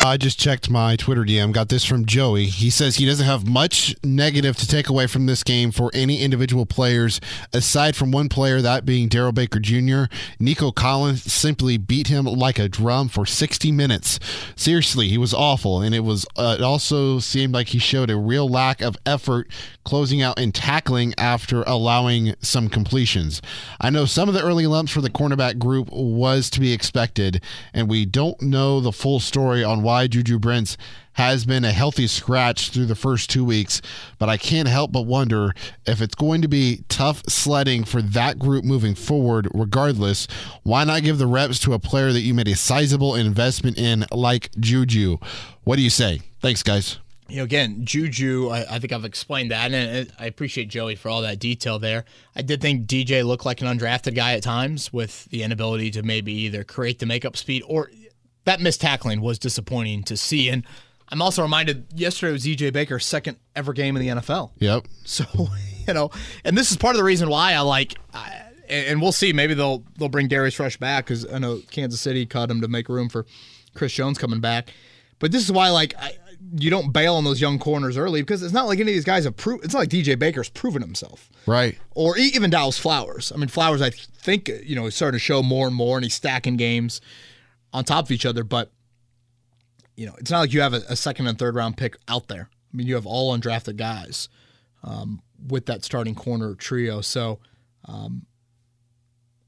I just checked my Twitter DM, got this from Joey. He says he doesn't have much negative to take away from this game for any individual players, aside from one player, that being Darrell Baker Jr. Nico Collins simply beat him like a drum for 60 minutes. Seriously, he was awful, and it was uh, it also seemed like he showed a real lack of effort closing out and tackling after allowing some completions. I know some of the early lumps for the cornerback group was to be expected, and we don't know the full story on why Juju Brents has been a healthy scratch through the first two weeks, but I can't help but wonder if it's going to be tough sledding for that group moving forward, regardless. Why not give the reps to a player that you made a sizable investment in, like Juju? What do you say? Thanks, guys you know, again, Juju, I, I, think I've explained that, and I appreciate Joey for all that detail there. I did think DJ looked like an undrafted guy at times with the inability to maybe either create the makeup speed or that missed tackling was disappointing to see. And I'm also reminded yesterday was EJ Baker's second ever game in the NFL. Yep. So, you know, and this is part of the reason why I like. I, and we'll see. Maybe they'll they'll bring Darius Fresh back because I know Kansas City cut him to make room for Chris Jones coming back. But this is why, like, I, you don't bail on those young corners early because it's not like any of these guys have proved. It's not like DJ Baker's proven himself, right? Or even Dallis Flowers. I mean, Flowers, I think you know, is starting to show more and more, and he's stacking games on top of each other. But you know, it's not like you have a, a second and third round pick out there. I mean, you have all undrafted guys um, with that starting corner trio. So, um,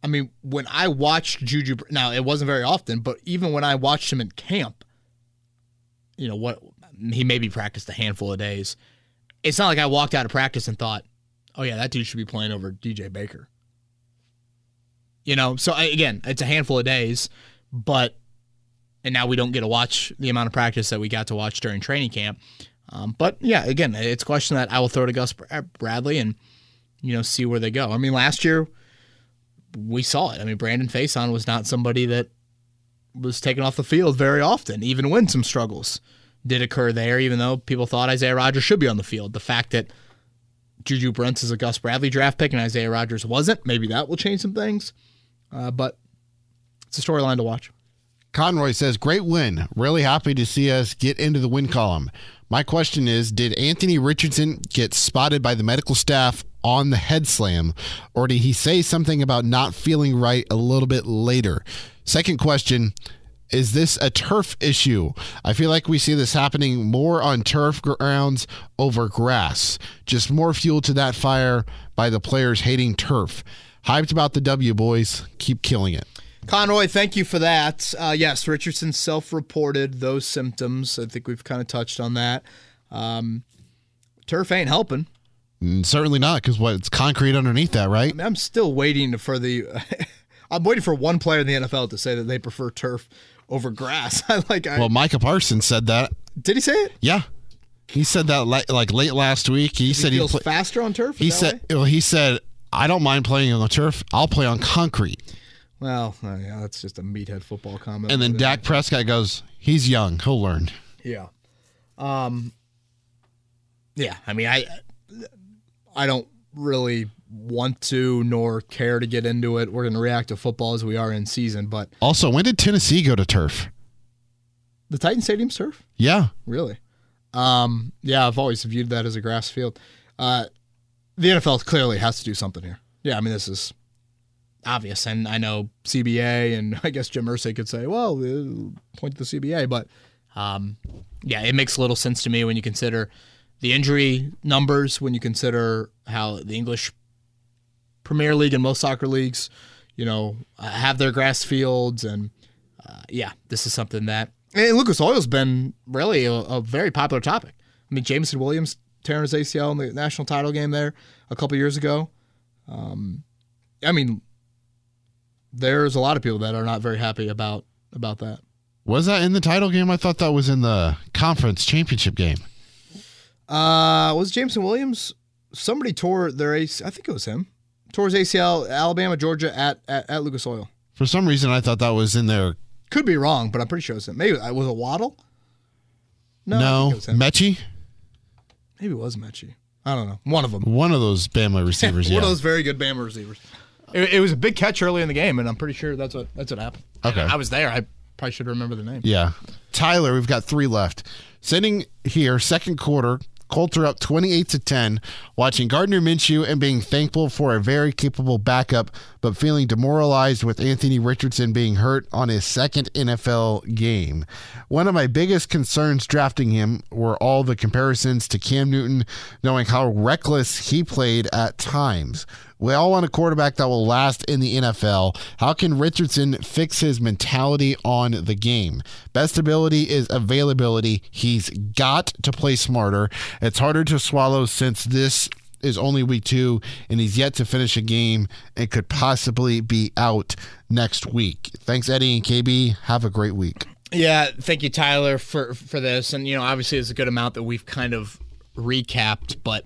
I mean, when I watched Juju, now it wasn't very often, but even when I watched him in camp, you know what he maybe practiced a handful of days. It's not like I walked out of practice and thought, "Oh yeah, that dude should be playing over DJ Baker." You know, so again, it's a handful of days, but and now we don't get to watch the amount of practice that we got to watch during training camp. Um, but yeah, again, it's a question that I will throw to Gus Bradley and you know see where they go. I mean, last year we saw it. I mean, Brandon Facyson was not somebody that was taken off the field very often, even when some struggles did occur there, even though people thought Isaiah Rodgers should be on the field. The fact that Juju Brents is a Gus Bradley draft pick and Isaiah Rodgers wasn't, maybe that will change some things. Uh, but it's a storyline to watch. Conroy says, Great win. Really happy to see us get into the win column. My question is Did Anthony Richardson get spotted by the medical staff on the head slam, or did he say something about not feeling right a little bit later? Second question is this a turf issue? I feel like we see this happening more on turf grounds over grass. Just more fuel to that fire by the players hating turf. Hyped about the W, boys. Keep killing it. Conroy, thank you for that. Uh, yes, Richardson self reported those symptoms. I think we've kind of touched on that. Um, turf ain't helping. Mm, certainly not, because what it's concrete underneath that, right? I am still waiting for the. I'm waiting for one player in the NFL to say that they prefer turf over grass. I like. I, well, Micah Parsons said that. Did he say it? Yeah, he said that like late last week. He, he said he feels faster on turf. He said. Well, he said I don't mind playing on the turf. I'll play on concrete. Well, uh, yeah, that's just a meathead football comment. And then uh, Dak Prescott goes, he's young. He'll learn. Yeah. Um. Yeah, I mean, I I don't really want to nor care to get into it. We're going to react to football as we are in season, but Also, when did Tennessee go to turf? the Titan Stadium turf? Yeah. really? Um. Yeah, I've always viewed that as a grass field. Uh, the NFL clearly has to do something here. Yeah, I mean, this is obvious, and I know CBA, and I guess Jim Irsay could say, "Well, uh, point to the CBA," but um, yeah, it makes a little sense to me when you consider the injury numbers, when you consider how the English Premier League and most soccer leagues, you know, have their grass fields, and uh, yeah, this is something that and Lucas Oil's been really a, a very popular topic. I mean, Jameson Williams tearing his ACL in the national title game there a couple years ago. Um, I mean, there's a lot of people that are not very happy about about that. Was that in the title game? I thought that was in the conference championship game. Uh, was Jameson Williams? Somebody tore their AC. I think it was him. Tore his ACL, Alabama, Georgia at at, at Lucas Oil. For some reason, I thought that was in there. Could be wrong, but I'm pretty sure it was him. Maybe it was a Waddle. No, No, think it was him. Metchie? maybe it was Metchie. I don't know. One of them. One of those Bama receivers, yeah. One yeah. of those very good Bama receivers. It, it was a big catch early in the game, and I'm pretty sure that's what that's what happened. Okay. I was there. I probably should remember the name. Yeah. Tyler, we've got three left. Sitting here, second quarter, Colts up 28 to 10, watching Gardner Minshew and being thankful for a very capable backup, but feeling demoralized with Anthony Richardson being hurt on his second NFL game. One of my biggest concerns drafting him were all the comparisons to Cam Newton, knowing how reckless he played at times. We all want a quarterback that will last in the NFL. How can Richardson fix his mentality on the game? Best ability is availability. He's got to play smarter. It's harder to swallow since this is only week two and he's yet to finish a game and could possibly be out next week. Thanks, Eddie and KB. Have a great week. Yeah, thank you, Tyler, for for this. And you know, obviously, it's a good amount that we've kind of recapped, but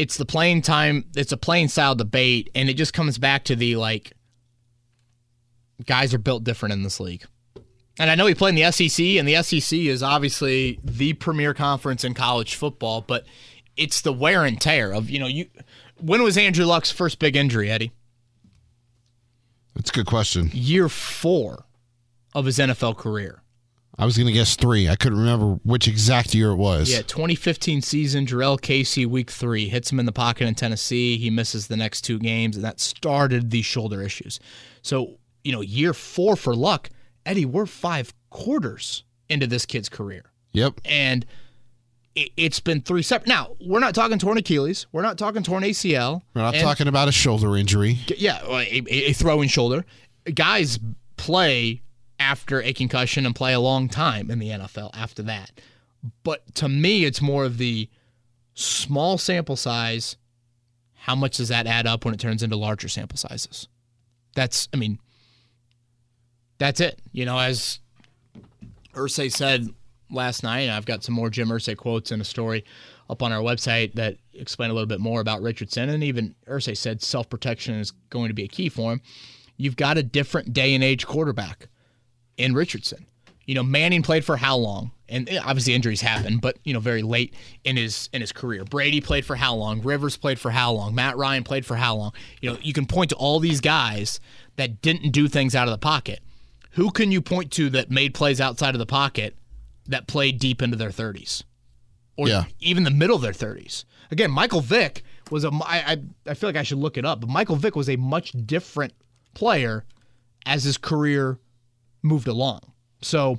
it's the playing time. It's a playing style debate, and it just comes back to the like, guys are built different in this league. And I know he played in the SEC, and the SEC is obviously the premier conference in college football, but it's the wear and tear of you know you. When was Andrew Luck's first big injury, Eddie? That's a good question. Year four of his NFL career. I was going to guess three. I couldn't remember which exact year it was. Yeah, 2015 season, Jurrell Casey, week three, hits him in the pocket in Tennessee. He misses the next two games, and that started the shoulder issues. So, you know, year four for Luck, Eddie, we're five quarters into this kid's career. Yep. And it, it's been three separate. Now, we're not talking torn Achilles. We're not talking torn ACL. We're not And- talking about a shoulder injury. yeah, a, a throwing shoulder. Guys play after a concussion and play a long time in the NFL after that. But to me, it's more of the small sample size. How much does that add up when it turns into larger sample sizes? That's, I mean, that's it. You know, as Irsay said last night, I've got some more Jim Irsay quotes in a story up on our website that explain a little bit more about Richardson. And even Irsay said self protection is going to be a key for him. You've got a different day and age quarterback in Richardson. You know, Manning played for how long? And eh, obviously injuries happen, but you know, very late in his in his career. Brady played for how long? Rivers played for how long? Matt Ryan played for how long? You know, you can point to all these guys that didn't do things out of the pocket. Who can you point to that made plays outside of the pocket that played deep into their 30s? Or Yeah. even the middle of their 30s? Again, Michael Vick was a I, I I feel like I should look it up, but Michael Vick was a much different player as his career moved along. So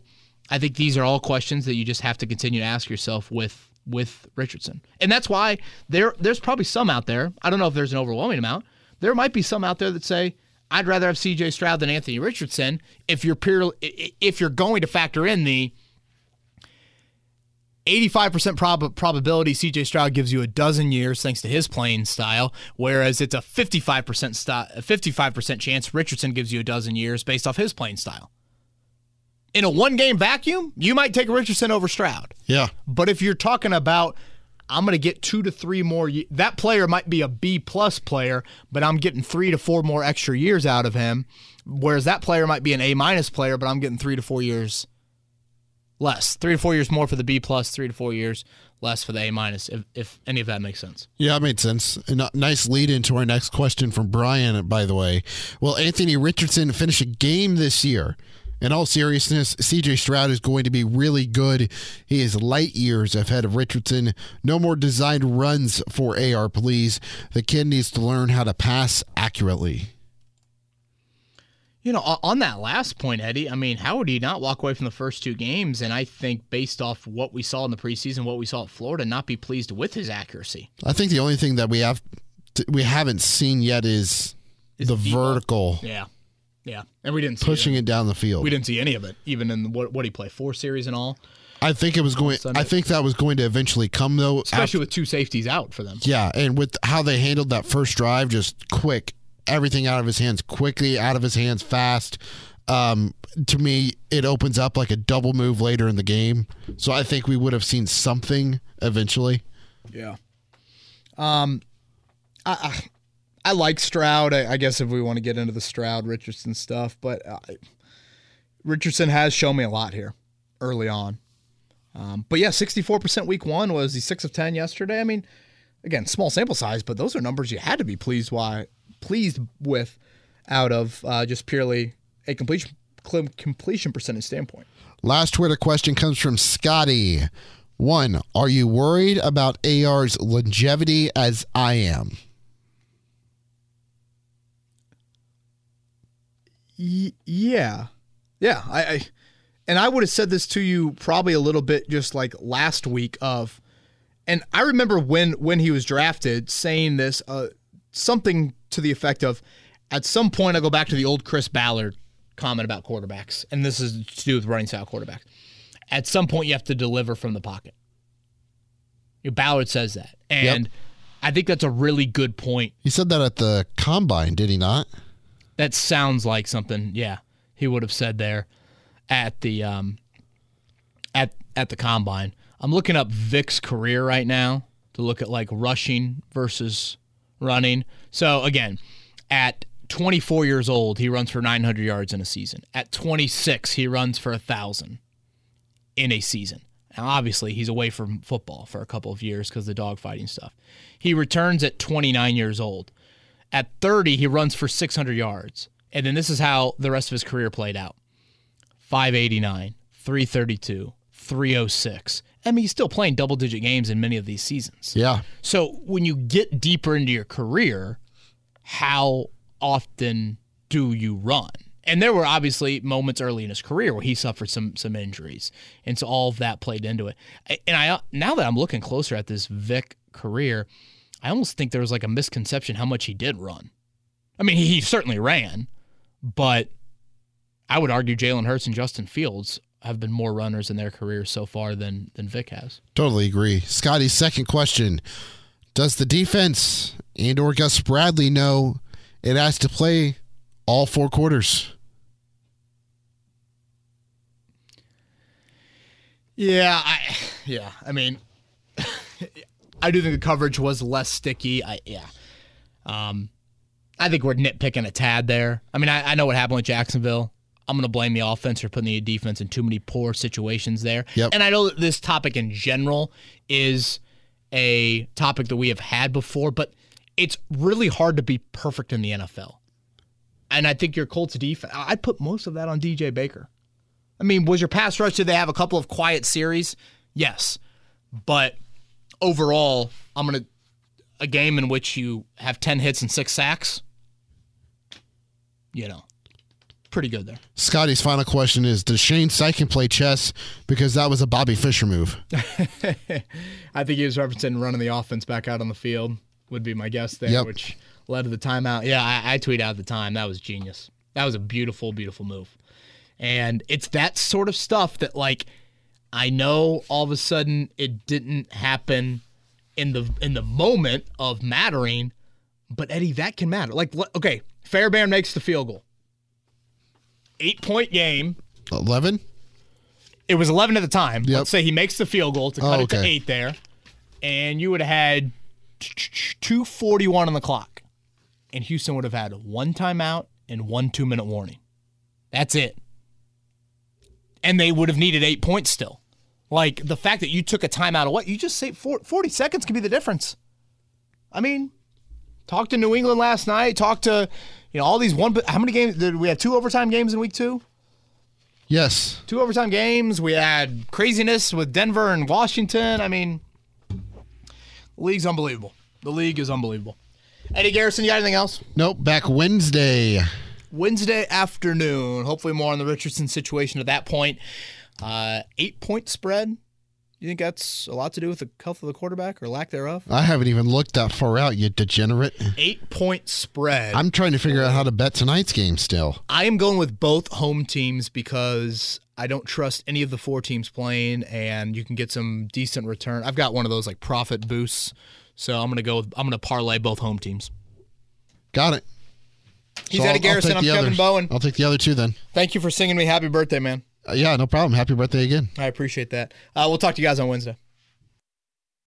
I think these are all questions that you just have to continue to ask yourself with with Richardson. And that's why there there's probably some out there. I don't know if there's an overwhelming amount. There might be some out there that say I'd rather have CJ Stroud than Anthony Richardson if you're pure, if you're going to factor in the 85% prob- probability CJ Stroud gives you a dozen years thanks to his playing style, whereas it's a 55% st- a 55% chance Richardson gives you a dozen years based off his playing style. In a one game vacuum, you might take Richardson over Stroud. Yeah. But if you're talking about I'm going to get two to three more. That player might be a B plus player, but I'm getting three to four more extra years out of him. Whereas that player might be an A minus player, but I'm getting three to four years less. Three to four years more for the B plus, three to four years less for the A minus, if, if any of that makes sense. Yeah, it made sense. Nice lead into our next question from Brian, by the way. Will Anthony Richardson finish a game this year? In all seriousness, CJ Stroud is going to be really good. He is light years ahead of Richardson. No more designed runs for AR, please. The kid needs to learn how to pass accurately. You know, on that last point, Eddie, I mean, how would he not walk away from the first two games? And I think, based off what we saw in the preseason, what we saw at Florida, not be pleased with his accuracy. I think the only thing that we have we haven't seen yet is, is the vertical. Yeah, yeah, and we didn't pushing it. it down the field. We didn't see any of it, even in what what he play four series and all. I think it was going. I think that was going to eventually come though, especially after, with two safeties out for them. Yeah, and with how they handled that first drive, just quick everything out of his hands quickly, out of his hands fast. Um, to me, it opens up like a double move later in the game. So I think we would have seen something eventually. Yeah. Um, I, I, like Stroud. I, I, guess if we want to get into the Stroud Richardson stuff, but uh, Richardson has shown me a lot here early on. Um, but yeah, 64% week one was the six of 10 yesterday. I mean, again, small sample size, but those are numbers you had to be pleased why pleased with out of uh, just purely a completion completion percentage standpoint. Last Twitter question comes from Scotty. One, are you worried about AR's longevity as I am? Y- yeah. Yeah. I, I and I would have said this to you probably a little bit just like last week of and I remember when when he was drafted saying this uh, something to the effect of, at some point, I go back to the old Chris Ballard comment about quarterbacks, and this is to do with running style quarterbacks. At some point, you have to deliver from the pocket. Ballard says that, and yep. I think that's a really good point. He said that at the combine, did he not? That sounds like something. Yeah, he would have said there at the um, at at the combine. I'm looking up Vick's career right now to look at like rushing versus running. So again, at 24 years old, he runs for 900 yards in a season. At 26, he runs for a thousand in a season. Now, obviously, he's away from football for a couple of years because of the dogfighting stuff. He returns at 29 years old. At 30, he runs for 600 yards. And then this is how the rest of his career played out 589, 332, 306. I mean, he's still playing double digit games in many of these seasons. Yeah. So when you get deeper into your career, how often do you run? And there were obviously moments early in his career where he suffered some some injuries, and so all of that played into it. And I now that I'm looking closer at this Vick career, I almost think there was like a misconception how much he did run. I mean, he, he certainly ran, but I would argue Jalen Hurts and Justin Fields have been more runners in their careers so far than than Vick has. Totally agree. Scotty's second question: Does the defense and or Gus Bradley know it has to play all four quarters? Yeah, I yeah, I mean I do think the coverage was less sticky. I yeah. Um I think we're nitpicking a tad there. I mean, I, I know what happened with Jacksonville. I'm going to blame the offense for putting the defense in too many poor situations there. Yep. And I know that this topic in general is a topic that we have had before, but it's really hard to be perfect in the NFL. And I think your Colts defense, I'd put most of that on DJ Baker. I mean, was your pass rush, did they have a couple of quiet series? Yes. But overall, I'm going to, a game in which you have 10 hits and six sacks, you know, pretty good there. Scotty's final question is Does Shane Steichen play chess? Because that was a Bobby Fischer move. I think he was referencing running the offense back out on the field, would be my guess there, yep. which led to the timeout. Yeah, I, I tweeted out at the time. That was genius. That was a beautiful, beautiful move. And it's that sort of stuff that, like, I know all of a sudden it didn't happen in the in the moment of mattering, but Eddie, that can matter. Like, okay, Fairbairn makes the field goal eight point game. 11? It was 11 at the time. Yep. Let's say he makes the field goal to cut oh, okay. it to eight there. and you would have had 241 on the clock, and Houston would have had one timeout and one two minute warning. That's it. And they would have needed eight points still. Like the fact that you took a timeout of what? You just say 40 seconds can be the difference. I mean, talk to New England last night, talk to, you know, all these one. How many games did we have? Two overtime games in week two? Yes. Two overtime games. We had craziness with Denver and Washington. I mean, the league's unbelievable. The league is unbelievable. Eddie Garrison, you got anything else? Nope. Back Wednesday. Wednesday afternoon. Hopefully, more on the Richardson situation at that point. Uh, eight point spread. You think that's a lot to do with the health of the quarterback or lack thereof? I haven't even looked that far out, you degenerate. Eight point spread. I'm trying to figure out how to bet tonight's game still. I am going with both home teams because I don't trust any of the four teams playing, and you can get some decent return. I've got one of those like profit boosts, so I'm gonna go. With, I'm gonna parlay both home teams. Got it. He's so Eddie Garrison. I'm Kevin others. Bowen. I'll take the other two then. Thank you for singing me happy birthday, man. Uh, yeah, no problem. Happy birthday again. I appreciate that. Uh, we'll talk to you guys on Wednesday.